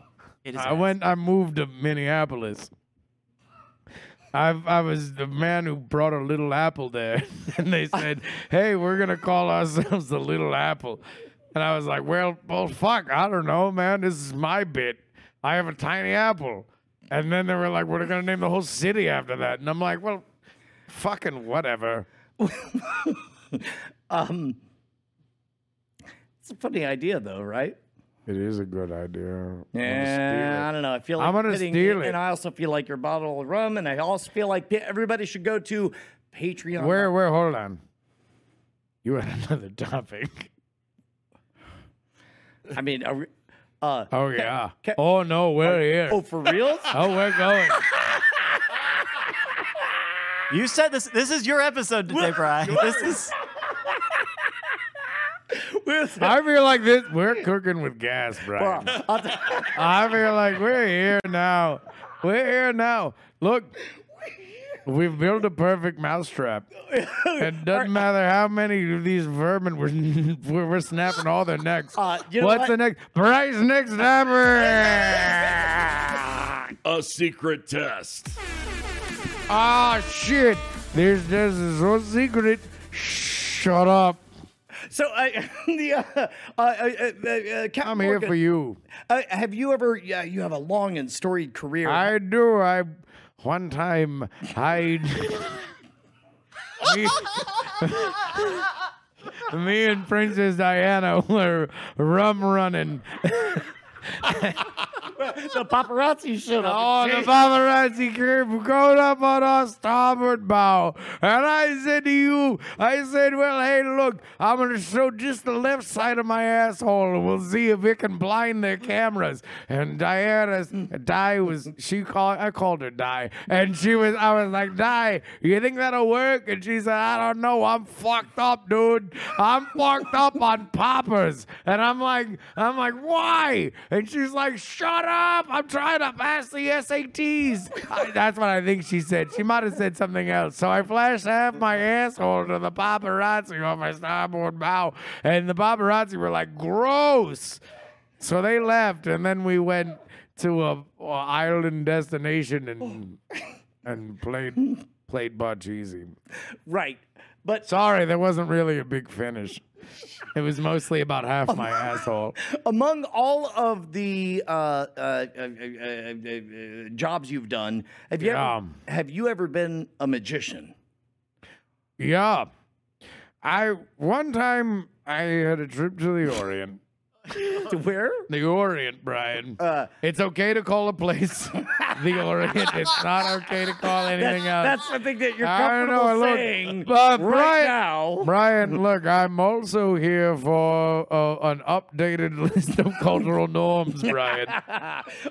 I went. I moved to Minneapolis. I I was the man who brought a little apple there, and they said, "Hey, we're gonna call ourselves the Little Apple," and I was like, "Well, well, fuck, I don't know, man. This is my bit. I have a tiny apple." And then they were like, "We're gonna name the whole city after that," and I'm like, "Well, fucking whatever." Um, it's a funny idea, though, right? It is a good idea. Yeah, I don't know. I feel like I'm gonna steal it. and I also feel like your bottle of rum, and I also feel like everybody should go to Patreon. Where, where? Hold on. You had another topic. I mean, are we- uh, Oh yeah. ca- Oh no, we're here. oh, for real? Oh, we're going. You said this. This is your episode today, Brian. This is. I feel like this. We're cooking with gas, Brian. I'll t- I feel like we're here now. We're here now. Look, we've built a perfect mousetrap. It doesn't matter how many of these vermin we're we're, we're snapping all their necks. Uh, you know What's what? the next? Bryce next number. A secret test. Ah shit! There's this is so secret. Shut up. So, I, the, uh, uh, uh, uh, uh, Captain I'm here Morgan, for you. Uh, have you ever? Yeah, you have a long and storied career. I do. I one time I me, me and Princess Diana were rum running. The paparazzi showed up. Oh, the paparazzi came going up on our starboard bow. And I said to you, I said, well, hey, look, I'm going to show just the left side of my asshole and we'll see if it can blind their cameras. And Diana's, Di was, she called, I called her Di. And she was, I was like, Di, you think that'll work? And she said, I don't know. I'm fucked up, dude. I'm fucked up on poppers. And I'm like, I'm like, why? And she's like, shut up. I'm trying to pass the SATs. I, that's what I think she said. She might have said something else. So I flashed half my asshole to the paparazzi on my starboard bow. And the paparazzi were like, gross. So they left, and then we went to a, a island destination and and played played Cheesy. Right. But Sorry, there wasn't really a big finish. It was mostly about half my asshole. among all of the uh, uh, uh, uh, uh, uh, jobs you've done, have you Yeah. ever, have you ever been a magician? Yeah. I one time I had a trip to the Orient. To where? The Orient, Brian. Uh, it's okay to call a place the Orient. It's not okay to call anything that's, else. that's the thing that you're I comfortable know, look, saying but right Brian- now. Brian, look, I'm also here for uh, an updated list of cultural norms, Brian.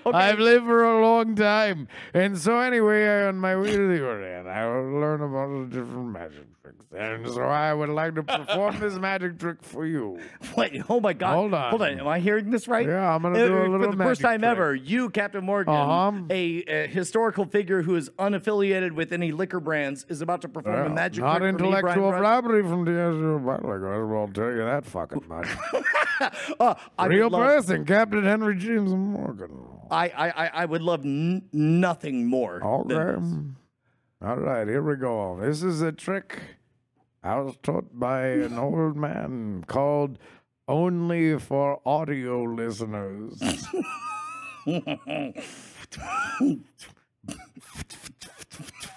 I've lived for a long time. And so, anyway, on my way to the Orient, I will learn about the different magic tricks. And so, I would like to perform this magic trick for you. Wait, oh my God! Hold on. hold on. Am I hearing this right? Yeah, I'm gonna Uh, do a little for the first time trick. ever. You, Captain Morgan, Uh-huh. a, a historical figure who is unaffiliated with any liquor brands, is about to perform a Well, magic not trick for me, intellectual Brush. property from DSU Butler. I'll tell you that fucking much. Uh, Real would love, person, Captain Henry James Morgan. I, I, I- would love n- nothing more. Okay. This. All right, here we go. This is a trick I was taught by an old man called Only for Audio Listeners.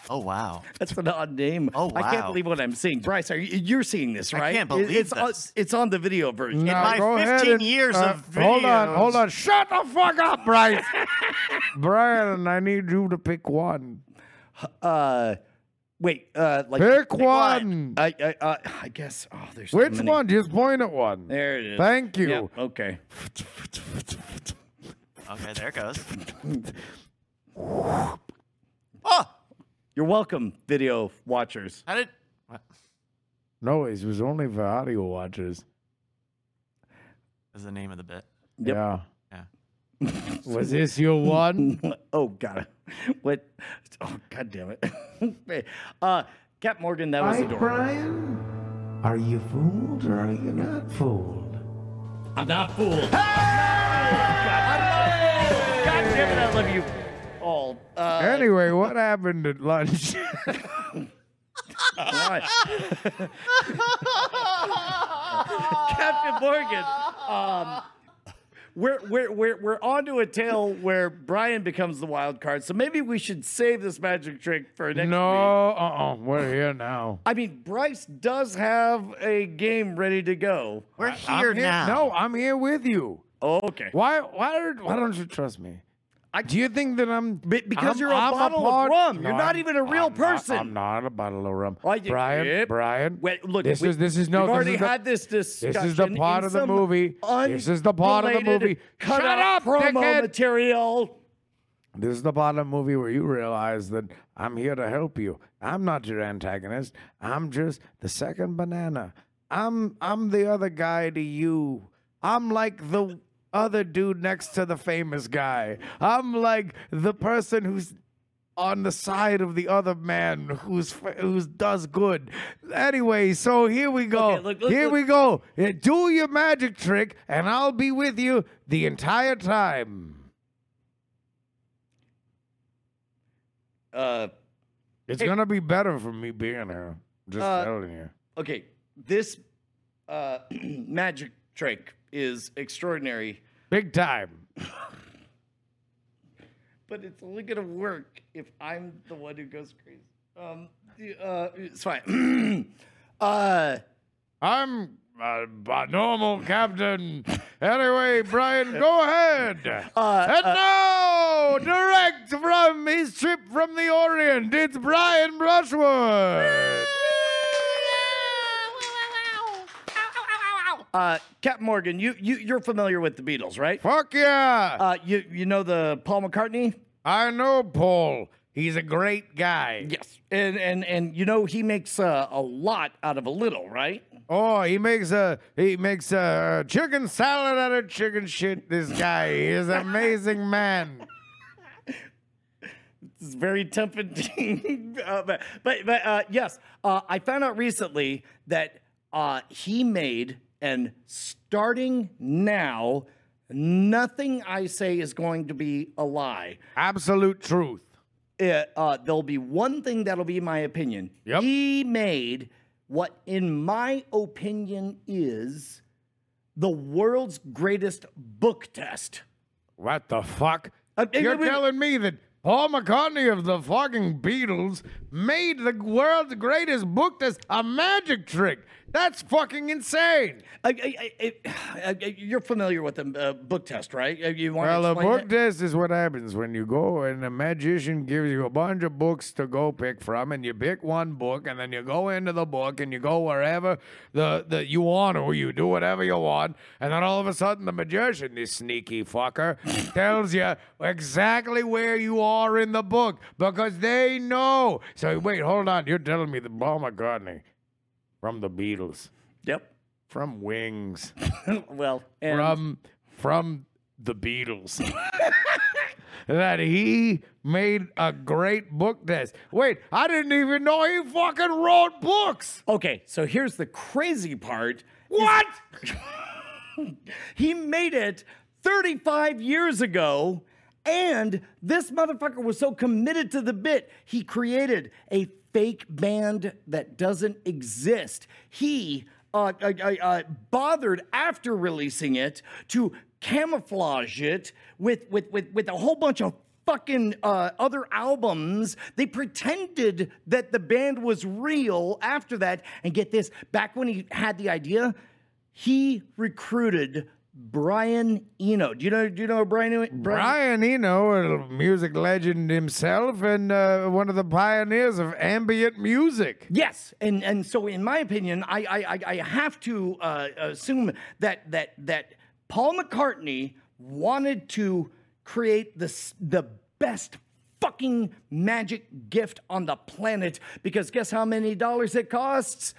Oh wow. That's an odd name. Oh, wow, I can't believe what I'm seeing. Bryce, are you, you're seeing this, right? I can't It- believe it's, on- it's on the video version. Now, my 15 and, years uh, of Hold on, hold on. Shut the fuck up, Bryce. Brian, I need you to pick one. Uh, wait, uh, like Pick one. one. I, I, uh, I guess. Oh, there's so Which many. one? Just point at one. There it is. Thank you. Yeah, okay. Okay, there it goes. oh, You're welcome, video watchers. How did? What No, it was only for audio watchers. is the name of the bit? Yep. Yeah. Yeah. Was this your one? oh God, what? Oh God damn it! Wait, uh, Cap Morgan, that was Hi, adorable. Brian. Are you fooled or are you not fooled? I'm not fooled. Hey! God damn it! I love you all. Uh, Anyway, what happened at lunch? Captain Morgan. Um, we're, we're, we're, we're on to a tale where Brian becomes the wild card. So maybe we should save this magic trick for next week. no, uh-uh. We're here now. I mean, Bryce does have a game ready to go. We're I'm here now. No, I'm here with you. Oh, okay. Why? Why? Why don't you trust me? Do you think that I'm Be- because I'm- you're a I'm bottle of part- rum. You're No, not I'm- even a real I'm not- person. I'm not a bottle of rum. You- Brian, yep. Brian. Wait, look. this we- is this is no. We've this already is the- had this discussion. This is the part of the movie. This is the part of the movie. Cut Shut up, promo dickhead. material. This is the part of the movie where you realize that I'm here to help you. I'm not your antagonist. I'm just the second banana. I'm I'm the other guy to you. I'm like the other dude next to the famous guy. I'm like the person who's on the side of the other man who's who's does good. Anyway, so here we go. Okay, look, look, here look. we go. Do your magic trick, and I'll be with you the entire time. Uh, It's Hey. gonna be better for me being here. Just Uh, telling you. okay, this uh, magic trick is extraordinary, Big time. but it's only gonna work if I'm the one who goes crazy. Um, uh, it's fine. uh, I'm a, a normal captain. Anyway, Brian, go ahead. and now, direct from his trip from the Orient, it's Brian Brushwood. uh, Captain Morgan, you, you you're familiar with the Beatles, right? Fuck yeah. Uh, you you know the Paul McCartney? I know Paul. He's a great guy. Yes. And and and you know he makes uh, a lot out of a little, right? Oh, he makes a he makes a chicken salad out of chicken shit. This guy he is an amazing man. It's very tempting. uh, but but, but uh, yes, uh, I found out recently that uh, he made, and starting now, nothing I say is going to be a lie. Absolute truth. Uh, uh, there'll be one thing that'll be my opinion. Yep. He made what, in my opinion, is the world's greatest book test. What the fuck? Uh, You're wait, wait, telling me that Paul McCartney of the fucking Beatles made the world's greatest book test a magic trick. That's fucking insane. I, I, I, I- you're familiar with the uh, book test, right? Uh, You want Well, to a book it? test is what happens when you go and a magician gives you a bunch of books to go pick from, and you pick one book, and then you go into the book and you go wherever the, the you want to, you do whatever you want, and then all of a sudden the magician, this sneaky fucker, tells you exactly where you are in the book because they know. So wait, hold on, you're telling me that Paul McCartney from the Beatles, Yep. from Wings, well, and from from the Beatles. that he made a great book test. Wait, I didn't even know he fucking wrote books. okay, so here's the crazy part. What? He made it 35 years ago, and this motherfucker was so committed to the bit, he created a fake band that doesn't exist. He uh, uh, uh, uh, bothered after releasing it to camouflage it with, with, with, with a whole bunch of fucking uh, other albums. They pretended that the band was real after that. And get this, back when he had the idea, he recruited Brian Eno. Do you know? Do you know Brian? Eno? Brian Eno, a music legend himself, and uh, one of the pioneers of ambient music. Yes, and and so in my opinion, I I I, have to uh, assume that that that Paul McCartney wanted to create the the best fucking magic gift on the planet because guess how many dollars it costs?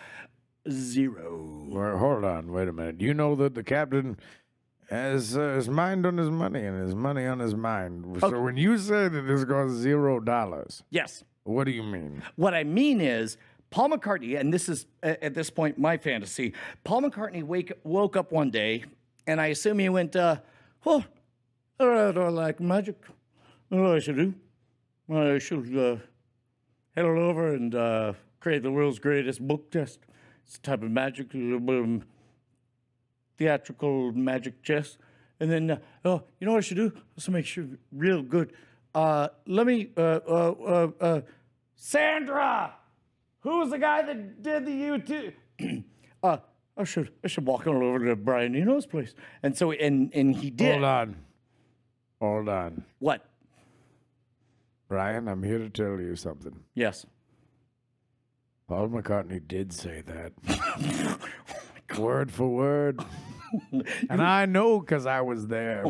Zero. Well, hold on, wait a minute. Do you know that the captain has uh, his mind on his money and his money on his mind. So when you say that this costs zero dollars, Yes. what do you mean? What I mean is, Paul McCartney, and this is at this point my fantasy. Paul McCartney wake, woke up one day, and I assume he went, uh, "Well, I don't like magic. What I should do? I should uh, head on over and uh, create the world's greatest book test. It's a type of magic, theatrical magic chess. And then, uh, oh, you know what I should do? Let's make sure real good. Uh, let me, uh, uh, uh, uh, Sandra, who's the guy that did the YouTube? uh, I should, I should walk on over to Brian Eno's place. And so, and and he did. Hold on. Hold on. What? Brian, I'm here to tell you something. Yes. Paul McCartney did say that. word for word. and I know because I was there.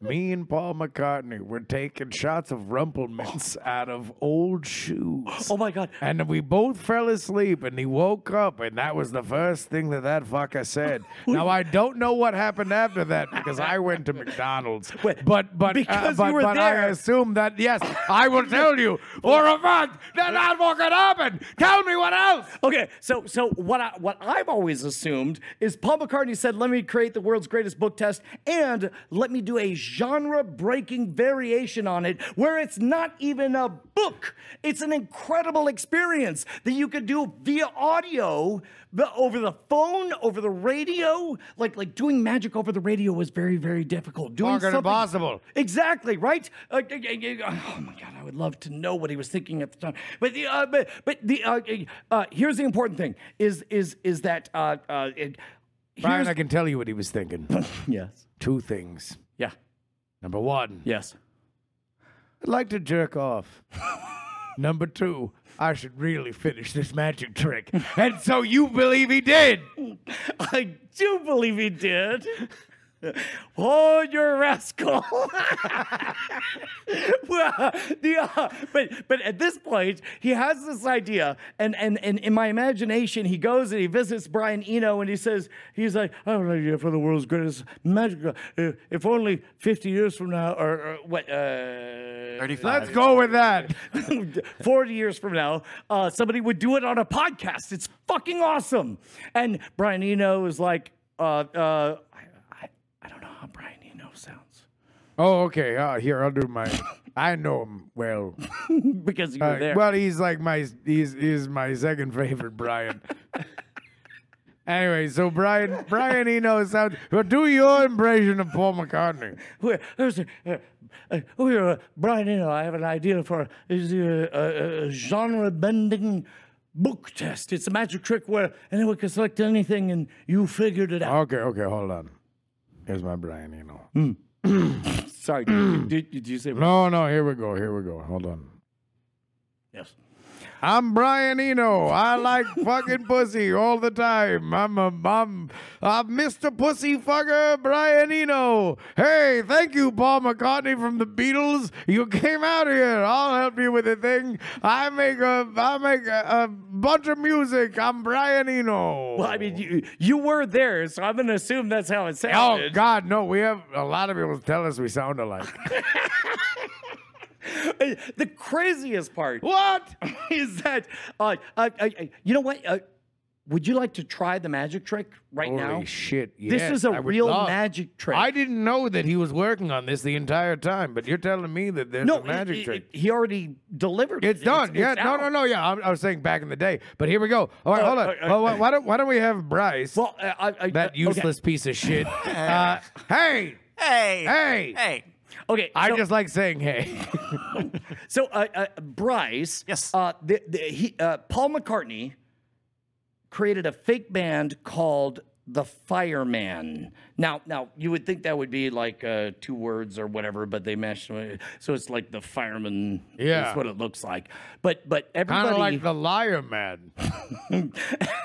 Me and Paul McCartney were taking shots of Rumple Minze out of old shoes. Oh my God. And we both fell asleep, and he woke up, and that was the first thing that that fucker said. now I don't know what happened after that because I went to McDonald's. Wait, but but uh, because you but, were but there. I assume that yes, I will tell you for a fact that that's what could happen. Tell me what else. Okay, so so what I what I've always assumed is Paul McCartney said, "Let me create the world's greatest book test and let me do a genre breaking variation on it where it's not even a book. It's an incredible experience that you could do via audio, over the phone, over the radio. Like, like doing magic over the radio was very, very difficult. Doing something- impossible. Exactly, right? Uh, oh my God, I would love to know what he was thinking at the time. But the, uh, but, but the, uh, uh, here's the important thing: is is is that uh, uh, it, Brian, I can tell you what he was thinking. yes, Two things. yeah, Number one, yes. I'd like to jerk off. Number two, I should really finish this magic trick. And so you believe he did? I do believe he did. Oh, you're a rascal. well, the, uh, but but at this point, he has this idea, and, and and in my imagination, he goes and he visits Brian Eno, and he says, he's like, I have an idea for the world's greatest magic. Uh, if only 50 years from now, or, or what? Uh, 35. Let's go with that. 40 years from now, uh, somebody would do it on a podcast. It's fucking awesome. And Brian Eno is like, uh, uh, I, I, I don't know how Brian Eno sounds Oh, okay. Uh, here, I'll do my. I know him well. because you were Uh, there. well, he's like my he's he's my second favorite Brian. anyway, so Brian Brian Eno sounds. Well, do your impression of Paul McCartney. Where, there's a, uh, uh, oh, here, uh, Brian Eno, I have an idea for is a, a, a genre-bending book test. It's a magic trick where anyone can select anything, and you figured it out. Okay, okay, hold on. Here's my Brian Eno. Sorry, did, did, did you say No, no, here we go. Here we go. Hold on. yes? I'm Brian Eno. I like fucking pussy all the time. I'm a I'm, I'm Mr. Pussy Fucker Brian Eno. Hey, thank you, Paul McCartney from the Beatles. You came out here. I'll help you with the thing. I make a I make a, a bunch of music. I'm Brian Eno. Well, I mean, you, you were there, so I'm to assume that's how it sounds. Oh. God, no! We have a lot of people tell us we sound alike. the craziest part what? is that, uh, I, I, I- you know what? Uh, would you like to try the magic trick right Holy now? Holy shit! This is a I real love- magic trick. I didn't know that he was working on this the entire time, but you're telling me that there's no, a magic it- trick. it- he already delivered. it's it. done. yeah. it's no, out. no, no. Yeah. I, I was saying back in the day, but here we go. All right, Uh, hold on. uh, uh, well, why, why don't Why don't we have Bryce, Well, uh, I, I, that okay. useless piece of shit? uh, hey, Hey. hey. Hey. Okay, I so, just like saying hey. so uh, uh, Bryce. Yes. Uh, the, the, he, uh, Paul McCartney created a fake band called the Fireman. Now, now you would think that would be like uh, two words or whatever, but they mashed. So it's like the Fireman. Yeah. is what it looks like. But but everybody kind everybody, of like the liar man.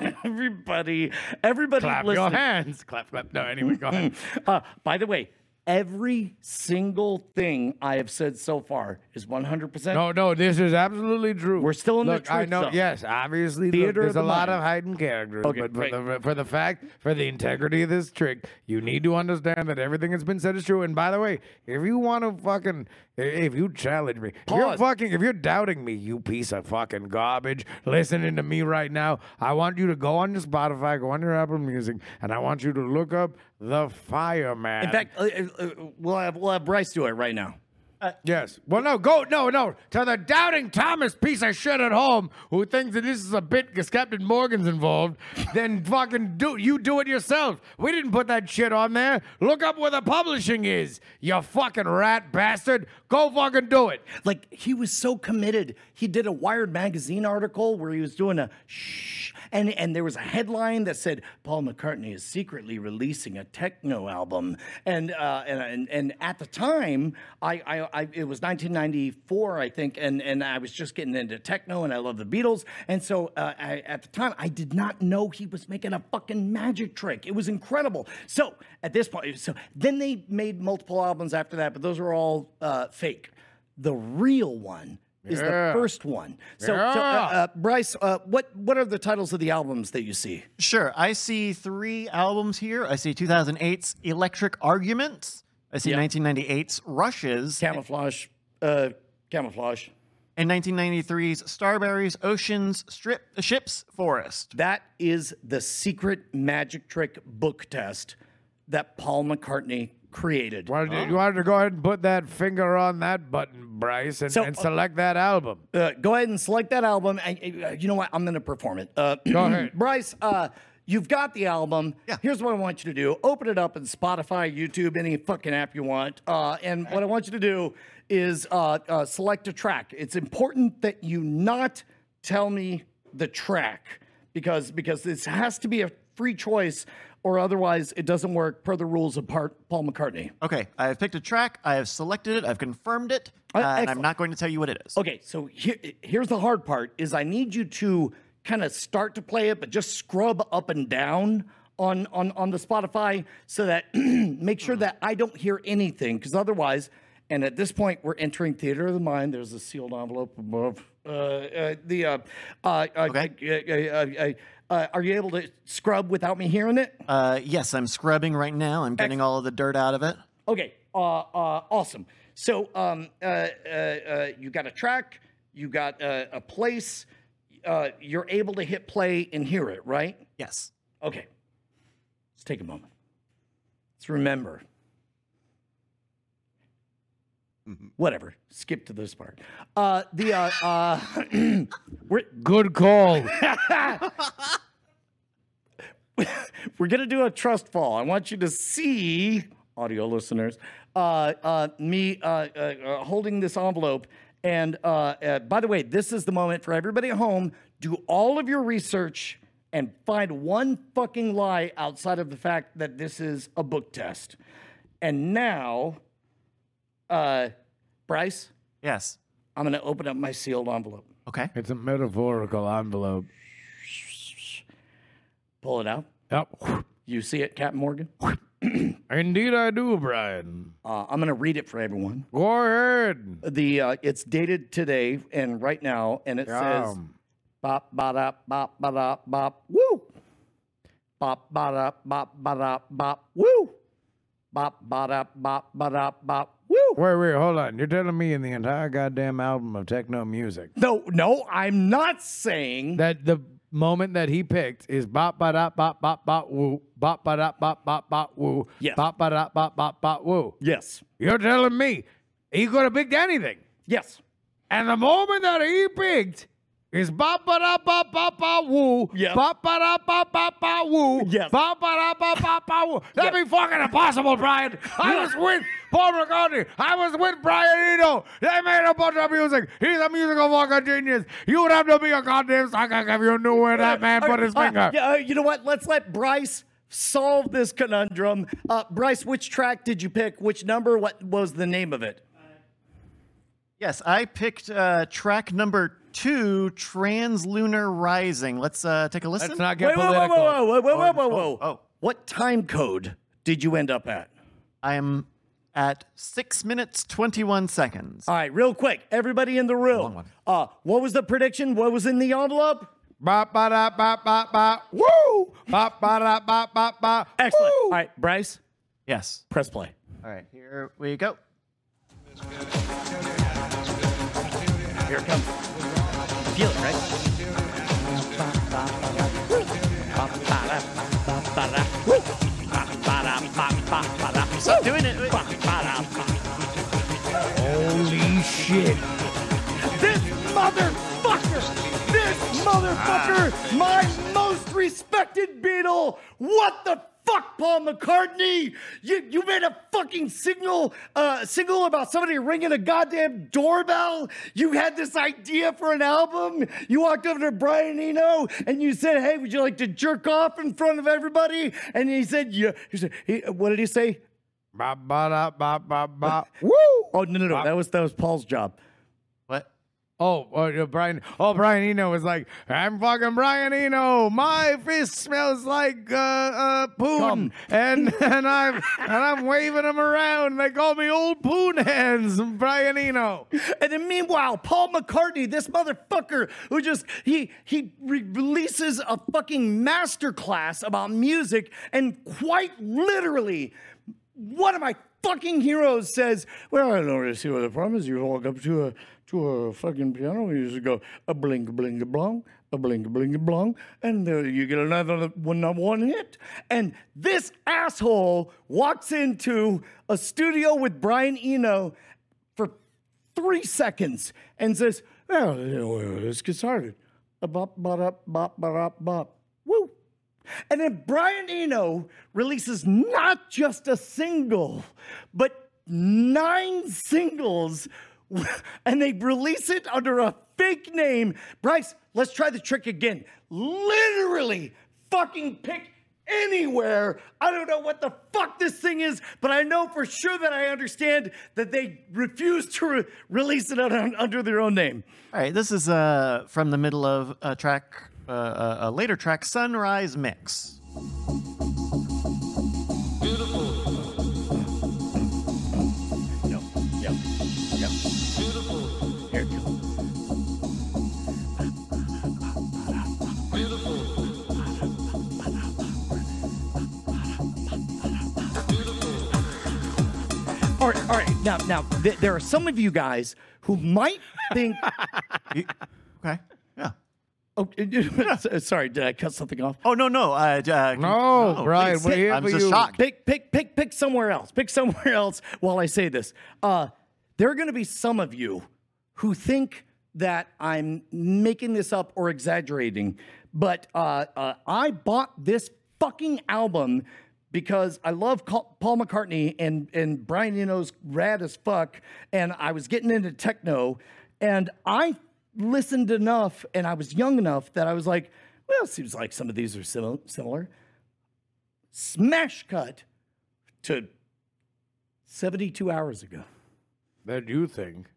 everybody, everybody Clap your hands. Clap, clap. No, anyway, go ahead. Uh, by the way, every single thing I have said so far is 100%. No, no, this is absolutely true. We're still in the look, I know. zone. Yes, obviously. Theater of there's the a lot of hidden characters, Okay, but for the, for the fact, for the integrity of this trick, you need to understand that everything that's been said is true. And by the way, if you want to fucking, if you challenge me, if you're fucking, if you're doubting me, you piece of fucking garbage, listening to me right now, I want you to go on your Spotify, go on your Apple Music, and I want you to look up the Fireman. In fact, uh, uh, uh, we'll have we'll have Bryce do it right now. Yes. Well, no, go, no, no. To the doubting Thomas piece of shit at home who thinks that this is a bit because Captain Morgan's involved, then fucking do, you do it yourself. We didn't put that shit on there. Look up where the publishing is, you fucking rat bastard. Go fucking do it. Like he was so committed. He did a Wired magazine article where he was doing a shh, and and there was a headline that said Paul McCartney is secretly releasing a techno album, and uh, and, and and at the time, I, I, I it was 1994, I think, and and I was just getting into techno, and I love the Beatles, and so uh, I, at the time, I did not know he was making a fucking magic trick. It was incredible. So at this point, so then they made multiple albums after that, but those were all uh, fake. The real one is the first one. So, so uh, uh, Bryce, uh, what what are the titles of the albums that you see? Sure. I see three albums here. I see 2008's Electric Arguments. I see Yeah. 1998's Rushes. Camouflage, uh, camouflage. and 1993's Strawberries, Oceans, Strip, Ships, Forest. That is the secret magic trick book test that Paul McCartney created. Why don't you, why don't you go ahead and put that finger on that button, Bryce, and, So, and uh, select that album? Uh, go ahead and select that album. And uh, you know what? I'm going to perform it. Uh, Go ahead. Bryce. You've got the album. Yeah. Here's what I want you to do: open it up in Spotify, YouTube, any fucking app you want. Uh, and what I want you to do is uh, uh, select a track. It's important that you not tell me the track because because this has to be a free choice, or otherwise it doesn't work per the rules of part Paul McCartney. Okay, I have picked a track. I have selected it. I've confirmed it, Uh, uh, and I'm not going to tell you what it is. Okay, so here, here's the hard part: is I need you to kind of start to play it, but just scrub up and down on on on the Spotify so that make sure that I don't hear anything, because otherwise. And at this point, we're entering theater of the mind. There's a sealed envelope above. Uh, uh, the uh, uh, uh, Okay. uh, uh, uh, uh, are you able to scrub without me hearing it? Uh, yes, I'm scrubbing right now. I'm getting all of the dirt out of it. Okay, uh, uh, awesome. So um, uh, uh, uh, you got a track, you got uh, a place, uh, you're able to hit play and hear it, right? Yes. Okay, let's take a moment. Let's remember. Whatever. Skip to this part. Uh, the uh, uh, we're Good call. we're gonna do a trust fall. I want you to see, audio listeners, uh, uh, me uh, uh, uh, holding this envelope. And uh, uh, by the way, this is the moment for everybody at home. Do all of your research and find one fucking lie outside of the fact that this is a book test. And now, uh, Bryce, Yes. I'm gonna open up my sealed envelope. Okay. it's a metaphorical envelope. Pull it out. Yep. You see it, Captain Morgan? Indeed, I do, Brian. Uh, I'm gonna read it for everyone. Go ahead. The uh, it's dated today and right now, and it says Um, bop ba da bop ba da bop woo, bop ba da bop ba da bop woo, bop ba da bop ba da bop woo. wait, wait, hold on. You're telling me in the entire goddamn album of techno music No, no, I'm not saying that the moment that he picked is bop ba da bop bop bop woo, bop ba da bop bop bop woo, Yes. bop ba da bop bop bop woo. yes, You're telling me he could have picked anything. yes, And the moment that he picked is bop ba da bop bop bop woo. Yep. Bop ba da bop bop bop woo. Yes. Bop ba da bop bop bop woo. That'd be fucking impossible, Brian. I was with Paul McCartney. I was with Brian Eno. They made a bunch of music. He's a musical fucking genius. You would have to be a goddamn psychic if you knew where that man put his Uh, finger. yeah, uh, you know what? Let's let Bryce solve this conundrum. Uh, Bryce, which track did you pick? Which number? What was the name of it? Yes, I picked uh, track number two, Translunar Rising. Let's uh, take a listen. Let's not get Wait, whoa, whoa, political. whoa, whoa, whoa, whoa, whoa, oh, whoa. oh. What time code did you end up at? I am at six minutes, 21 seconds. All right, real quick, everybody in the room. one. Uh, what was the prediction? What was in the envelope? Bop ba da bop bop bop woo. Bop ba da bop bop bop. Excellent. woo. All right, Bryce, Yes. press play. All right, here we go. Here it comes. Feel it, right? Stop doing it. Holy shit. This motherfucker! This motherfucker! My most respected Beatle! What the fuck, Paul McCartney? You you made a fucking signal uh single about somebody ringing a goddamn doorbell? You had this idea for an album? You walked over to Brian Eno and you said, Hey, would you like to jerk off in front of everybody? And he said, Yeah. He said, he, what did he say? Bop ba da bop bop bop. Woo. Oh no no no, that was that was Paul's job. What? Oh, yeah, Brian. Oh, Brian Eno was like, I'm fucking Brian Eno. My fist smells like uh, uh, poon, and and I'm and I'm waving them around. They call me old poon hands, Brian Eno. And then meanwhile, Paul McCartney, this motherfucker who just he he re- releases a fucking masterclass about music and quite literally one of my fucking heroes says, "Well, I don't really see what the problem is. You walk up to a to a fucking piano, you just go a blink, blink, a blong, a blink, blink, blong, and there you get another one number one hit." And this asshole walks into a studio with Brian Eno for three seconds and says, "Well, let's get started." A bop, bop, bop, bop, bop, bop. And then Brian Eno releases not just a single, but nine singles, and they release it under a fake name. Bryce, let's try the trick again. Literally fucking pick anywhere. I don't know what the fuck this thing is, but I know for sure that I understand that they refuse to re- release it un- under their own name. All right, this is uh, from the middle of a track, uh, a, a later track, Sunrise Mix. No, yeah, yeah. Here it goes. All right, all right. Now, now, th- there are some of you guys who might think. Okay. Yeah. oh, sorry, did I cut something off? Oh no no. Uh, uh, No, Brian, please. we're here I'm for just you. shocked. Pick, pick, pick, pick somewhere else. Pick somewhere else while I say this. Uh, there are going to be some of you who think that I'm making this up or exaggerating, but uh, uh, I bought this fucking album because I love Paul McCartney and and Brian Eno's rad as fuck, and I was getting into techno, and I listened enough, and I was young enough that I was like, well, seems like some of these are simil- similar. Smash cut to 72 hours ago. That you think?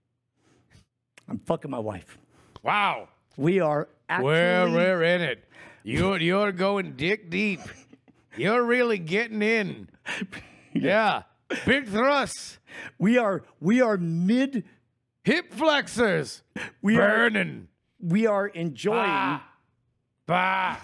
I'm fucking my wife. Wow. We are actually. Well, we're in it. You're you're going dick deep. You're really getting in. Yeah. Big thrusts. We are. We are mid. Hip flexors. We are. Burning. We are enjoying. Ah. Bah.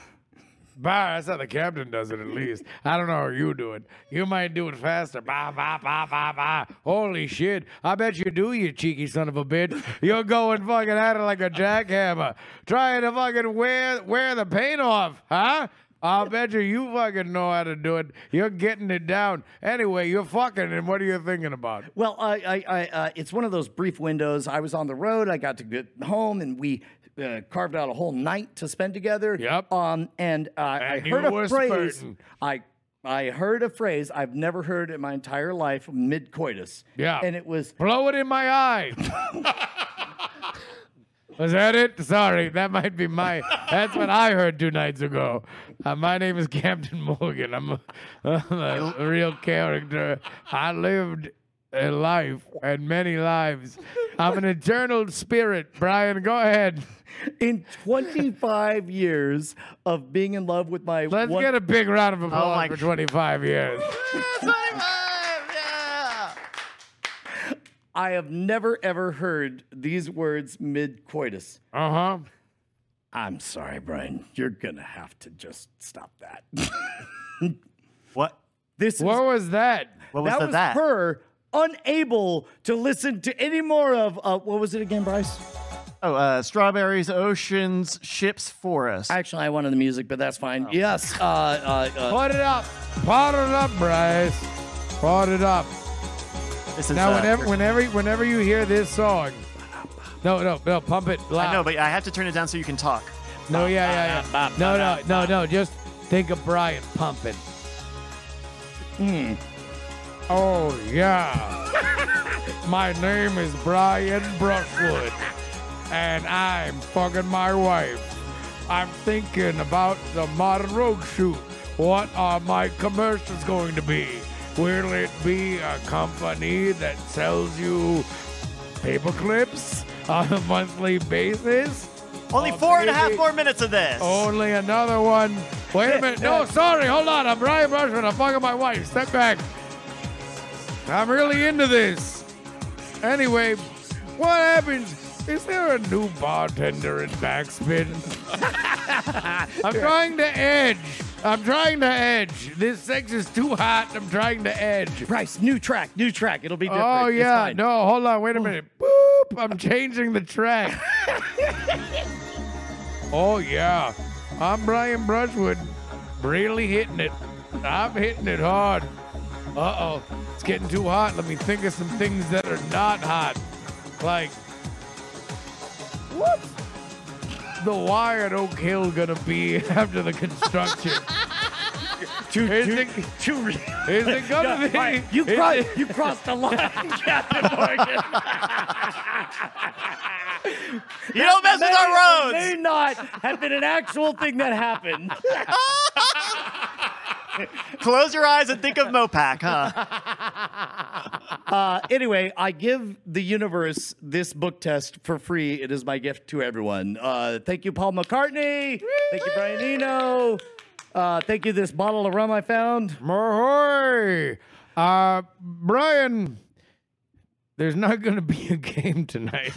Bah, that's how the captain does it at least. I don't know how you do it. You might do it faster. Bah, bah, bah, bah, bah. Holy shit. I bet you do, you cheeky son of a bitch. You're going fucking at it like a jackhammer. Trying to fucking wear, wear the paint off, huh? I'll bet you you fucking know how to do it. You're getting it down. Anyway, you're fucking, and what are you thinking about? Well, I, I, I uh, it's one of those brief windows. I was on the road. I got to get home, and we uh, carved out a whole night to spend together. Yep. Um, and uh, I And you heard a phrase. spurting. I I heard a phrase I've never heard in my entire life mid coitus. Yeah. And it was Blow it in my eye. Was that it? Sorry, that might be my. That's what I heard two nights ago. Uh, my name is Captain Morgan. I'm a, I'm a real character. I lived a life and many lives. I'm an eternal spirit. Brian, go ahead. in 25 years of being in love with my Let's one- get a big round of applause my for 25 years. Yeah. I have never ever heard these words mid coitus. Uh huh. I'm sorry, Brian. You're gonna have to just stop that. What? this is What was that? What was that the was that? her unable to listen to any more of uh, what was it again, Bryce? Oh, uh, strawberries, oceans, ships, forests. Actually, I wanted the music, but that's fine. Yes. Uh, uh, uh, Put it up. Put it up, Bryce. Put it up. This is Now, uh, whenever, whenever, whenever you hear this song, no, no, no, pump it loud. I know, but I have to turn it down so you can talk. no, yeah, yeah, yeah. No, no, no, no. Just think of Brian pumping. Hmm. Oh yeah. My name is Brian Brushwood, and I'm fucking my wife. I'm thinking about the modern rogue shoot. What are my commercials going to be? Will it be a company that sells you paper clips on a monthly basis? Only Oh, four and a half more minutes of this. Only another one. Wait a minute. No, sorry. Hold on. I'm Brian Brushman. I'm fucking my wife. Step back. I'm really into this. Anyway, what happens? Is there a new bartender in Backspin? I'm trying to edge. I'm trying to edge. This sex is too hot. I'm trying to edge. Bryce, new track, new track. It'll be different. Oh It's yeah. fine. No, hold on. Wait a minute. Boop. I'm changing the track. oh yeah. I'm Brian Brushwood. Really hitting it. I'm hitting it hard. Uh oh. It's getting too hot. Let me think of some things that are not hot. Like what? The Y at Oak Hill gonna be after the construction? Too, Is too, it- too re- Is it gonna Yeah, be? Brian, you, is crossed, it- you crossed the line, Captain Morgan. You don't mess with our roads. May not have been an actual thing that happened. Close your eyes and think of Mopac, huh? Uh, anyway, I give the universe this book test for free. It is my gift to everyone. Uh, thank you, Paul McCartney. Thank you, Brian Eno. Uh, thank you, this bottle of rum I found. Ahoy! Uh, Brian, there's not going to be a game tonight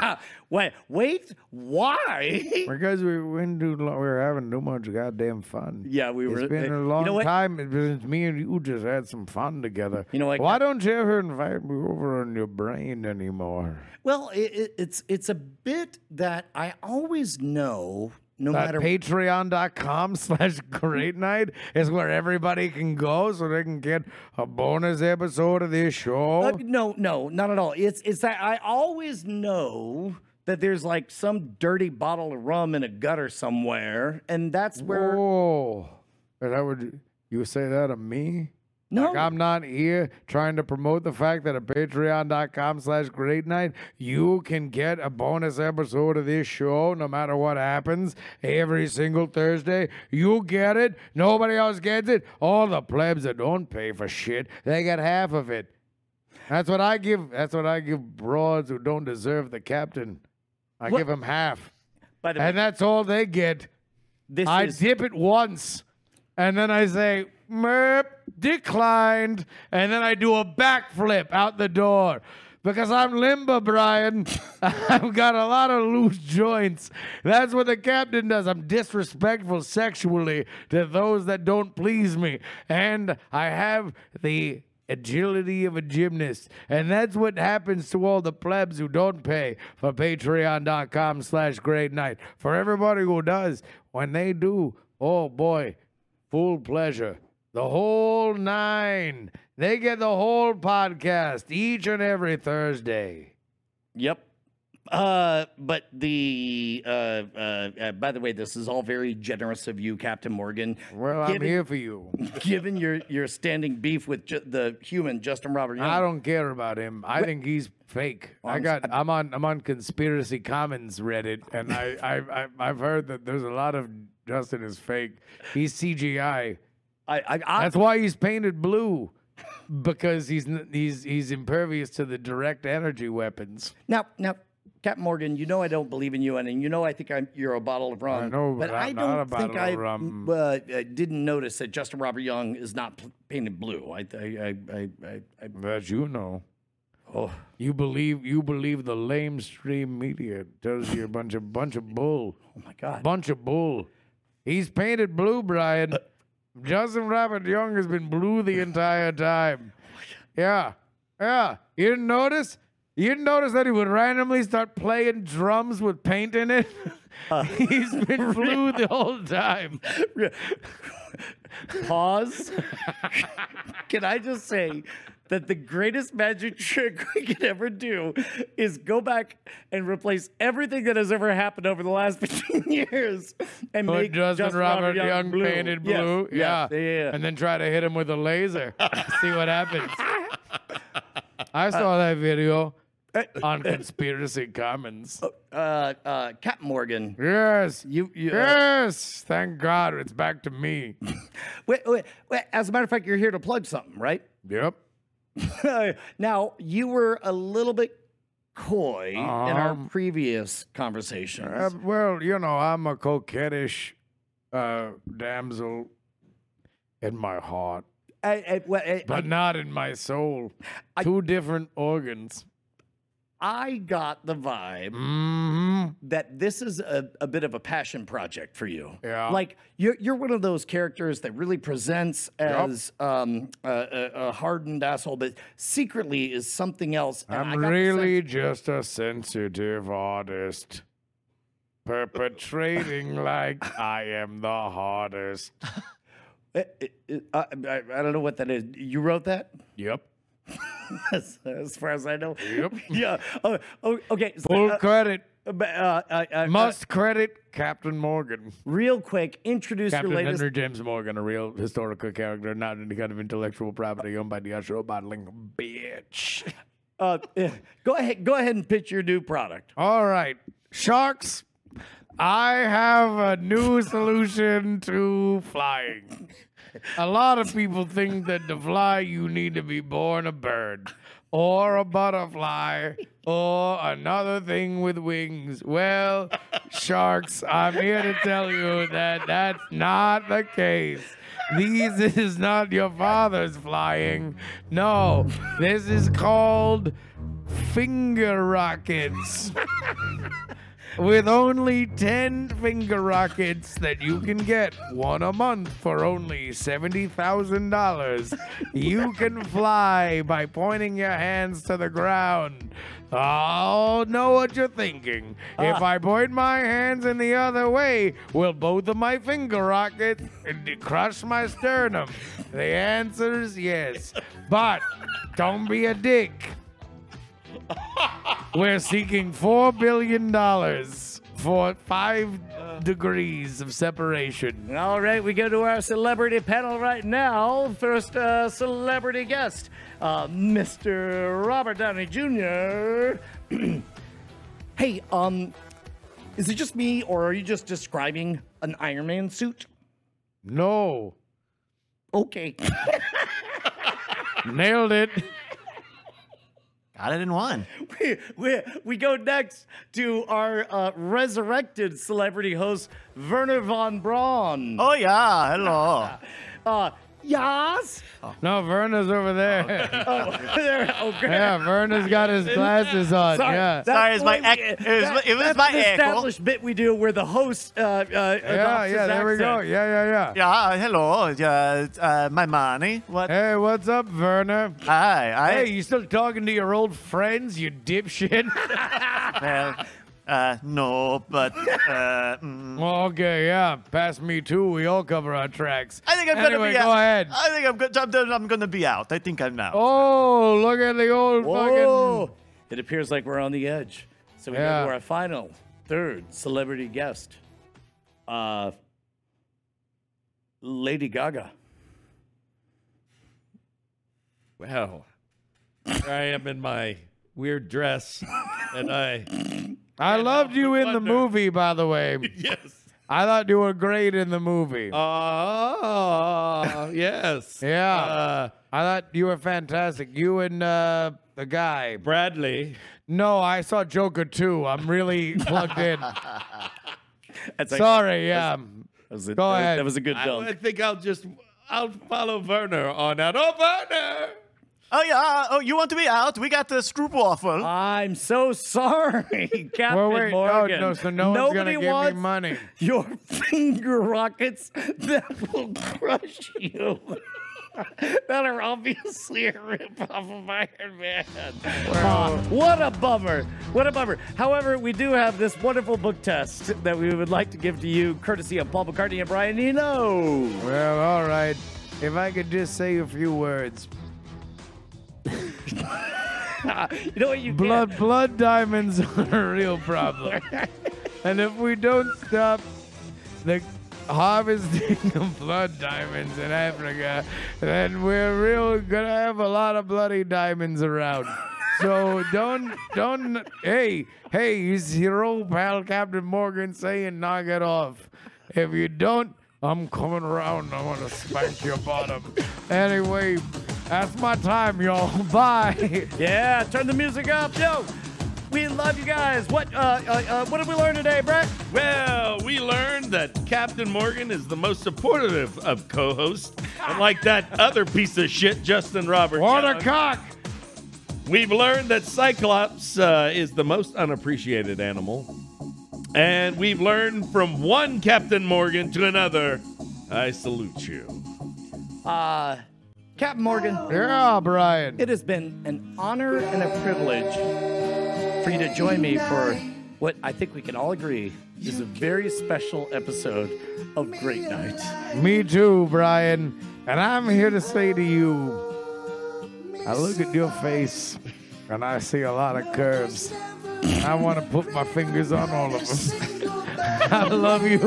wait, wait, why? because we went too long. We were having too much goddamn fun. Yeah, we were- It's been uh, a you long know what? time since me and you just had some fun together. You know what, Why don't you ever invite me over on your brain anymore? Well, it, it, it's it's a bit that I always know, no That matter patreon.com slash great night is where everybody can go so they can get a bonus episode of this show. Uh, no, no, not at all. It's it's that I always know that there's like some dirty bottle of rum in a gutter somewhere, and that's where Whoa. and i would you, you say that of me? No, Like I'm not here trying to promote the fact that at patreon.com slash great night, you can get a bonus episode of this show no matter what happens every single Thursday. You get it. Nobody else gets it. All the plebs that don't pay for shit, they get half of it. That's what I give. That's what I give broads who don't deserve the captain. I What- give them half. by the way, And that's all they get. this I is dip it once, and then I say, Merp, declined, and then I do a backflip out the door. Because I'm limber, Brian. I've got a lot of loose joints. That's what the captain does. I'm disrespectful sexually to those that don't please me. And I have the agility of a gymnast. And that's what happens to all the plebs who don't pay for patreon.com slash great night. For everybody who does, when they do, oh boy, full pleasure. The whole nine. They get the whole podcast each and every Thursday. Yep. Uh, but the uh, uh, uh, by the way, this is all very generous of you, Captain Morgan. Well, I'm here for you. Given your your standing beef with ju- the human Justin Robert Young, I don't care about him. I think he's fake. I I'm got. I'm on. I'm on Conspiracy Commons Reddit, and I, I, I I've heard that there's a lot of Justin is fake. He's CGI. I, I, I That's why he's painted blue, because he's he's he's impervious to the direct energy weapons. Now, now, Captain Morgan, you know I don't believe in you, and, you know I think I'm, you're a bottle of rum. I know, but but I I'm don't not a think bottle I of rum. uh, uh, didn't notice that Justin Robert Young is not p- painted blue. I, I, I, I, I, That you know. oh, You believe you believe the lamestream media tells you a bunch of bunch of bull, oh my God. bunch of bull. He's painted blue, Brian. Justin Robert Young has been blue the entire time. Yeah, yeah. You didn't notice? You didn't notice that he would randomly start playing drums with paint in it? Uh, He's been blue the whole time. Pause. Can I just say that the greatest magic trick we could ever do is go back and replace everything that has ever happened over the last 15 years and Put make Justin, Robert, Young, blue. painted blue. yes, yeah. yeah, yeah. And then try to hit him with a laser. See what happens. I saw that video on Conspiracy Commons. Uh, uh, Captain Morgan. Yes. You, you uh, Yes. Thank God it's back to me. wait, wait, wait, as a matter of fact, you're here to plug something, right? Yep. now, you were a little bit coy in our Um, previous conversations. Uh, well, you know, I'm a coquettish uh, damsel in my heart, I- I- well, I- but not in my soul. Two different organs. I got the vibe Mm-hmm. that this is a, a bit of a passion project for you. Yeah. Like you're you're one of those characters that really presents as um, a, a, hardened asshole, but secretly is something else. I'm really just a sensitive artist. Perpetrating like I am the hardest. sense- Uh, uh, I, I, I don't know what that is. You wrote that? Yep. as, as far as I know. Yep. yeah. Oh, oh, okay. Full uh, credit. uh, uh, uh, uh, Must credit Captain Morgan. real quick, introduce Captain your latest. Henry James Morgan, a real historical character, not any kind of intellectual property owned by the Usher bottling bitch. Uh, go ahead. Go ahead and pitch your new product. All right, sharks. I have a new solution to flying. A lot of people think that to fly you need to be born a bird or a butterfly or another thing with wings. Well, sharks, I'm here to tell you that that's not the case. These is not your father's flying. No, this is called finger rockets with only 10 finger rockets that you can get one a month for only $70,000. You can fly by pointing your hands to the ground. Oh, know what you're thinking. If ah. I point my hands in the other way, will both of my finger rockets crush my sternum? The answer is yes. But don't be a dick. We're seeking four billion dollars for five degrees of separation. All right, we go to our celebrity panel right now. First uh, celebrity guest, uh, Mr. Robert Downey Jr. hey, um, is it just me, or are you just describing an Iron Man suit? No, Okay. nailed it. Got it in one. we, we, we go next to our uh, resurrected celebrity host, Wernher von Braun. Oh yeah, hello. Uh, yes. No, Verna's over there. Oh, there. Oh, great. yeah, Verna's got his glasses on. Sorry, Yeah. that's Sorry, it's my what ec- we- it was- it was that's my an echo. established bit we do where the host uh, uh, Yeah, adopts yeah, his there we go. accent. Yeah, yeah, yeah. Yeah, hello. Uh, uh, my money. What? Hey, what's up, Verna? Hi. I, Hey, you still talking to your old friends, you dipshit? Well, uh, no, but uh, mm, okay, yeah. Pass me too. We all cover our tracks. I think I'm anyway, gonna be go out. ahead. I think I'm, go- I'm, done- I'm gonna be out. I think I'm out. Oh, look at the old Whoa. fucking. It appears like we're on the edge. So we Yeah. go to our final, third celebrity guest, uh, Lady Gaga. Well, here I am in my weird dress, and I I loved you in the movie, by the way. yes. I thought you were great in the movie. Ah, yes. Yeah. Uh, I thought you were fantastic. You and uh, the guy. Bradley. No, I saw Joker too. I'm really plugged in. That's like- Sorry, yeah. that was a, Go that- ahead. That was a good I, dunk. I think I'll just I'll follow Wernher on out. Oh, Werner! Oh yeah. Oh, you want to be out? We got the screw waffle. I'm so sorry, Captain Well, wait, no, Morgan. no, so no one's Nobody gonna give me wants money. Your finger rockets that will crush you. that are obviously a rip off of Iron Man. Ah, what a bummer. What a bummer. However, we do have this wonderful book test that we would like to give to you, courtesy of Paul McCartney and Brian Eno. Well, all right. If I could just say a few words. you know what you? Blood, blood diamonds are a real problem. and if we don't stop the harvesting of blood diamonds in Africa, then we're real gonna have a lot of bloody diamonds around. So don't, don't, hey, hey, he's your old pal Captain Morgan saying knock it off. If you don't, I'm coming around. I want to spank your bottom. Anyway, that's my time, y'all. Bye. Yeah, turn the music up, yo. We love you guys. What uh, uh, uh what did we learn today, Brett? Well, we learned that Captain Morgan is the most supportive of co-hosts, unlike that other piece of shit, Justin Robert. What a cock! We've learned that Cyclops uh, is the most unappreciated animal. And we've learned from one Captain Morgan to another. I salute you. Uh, Captain Morgan, Yeah, Brian. it has been an honor and a privilege for you to join me for what I think we can all agree is a very special episode of Great Night. Me too, Brian. And I'm here to say to you, I look at your face and I see a lot of curves. I want to put my fingers on all of them. I love you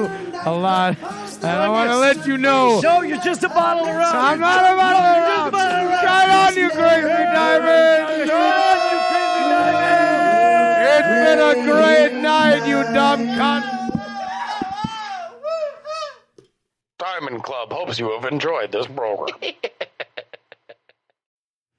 a lot. And I want to let you know Joe, you're just a bottle of rum. I'm not about to rock. Shine on, you crazy diamond. It's been a great night, you dumb cunt. Diamond Club hopes you have enjoyed this program.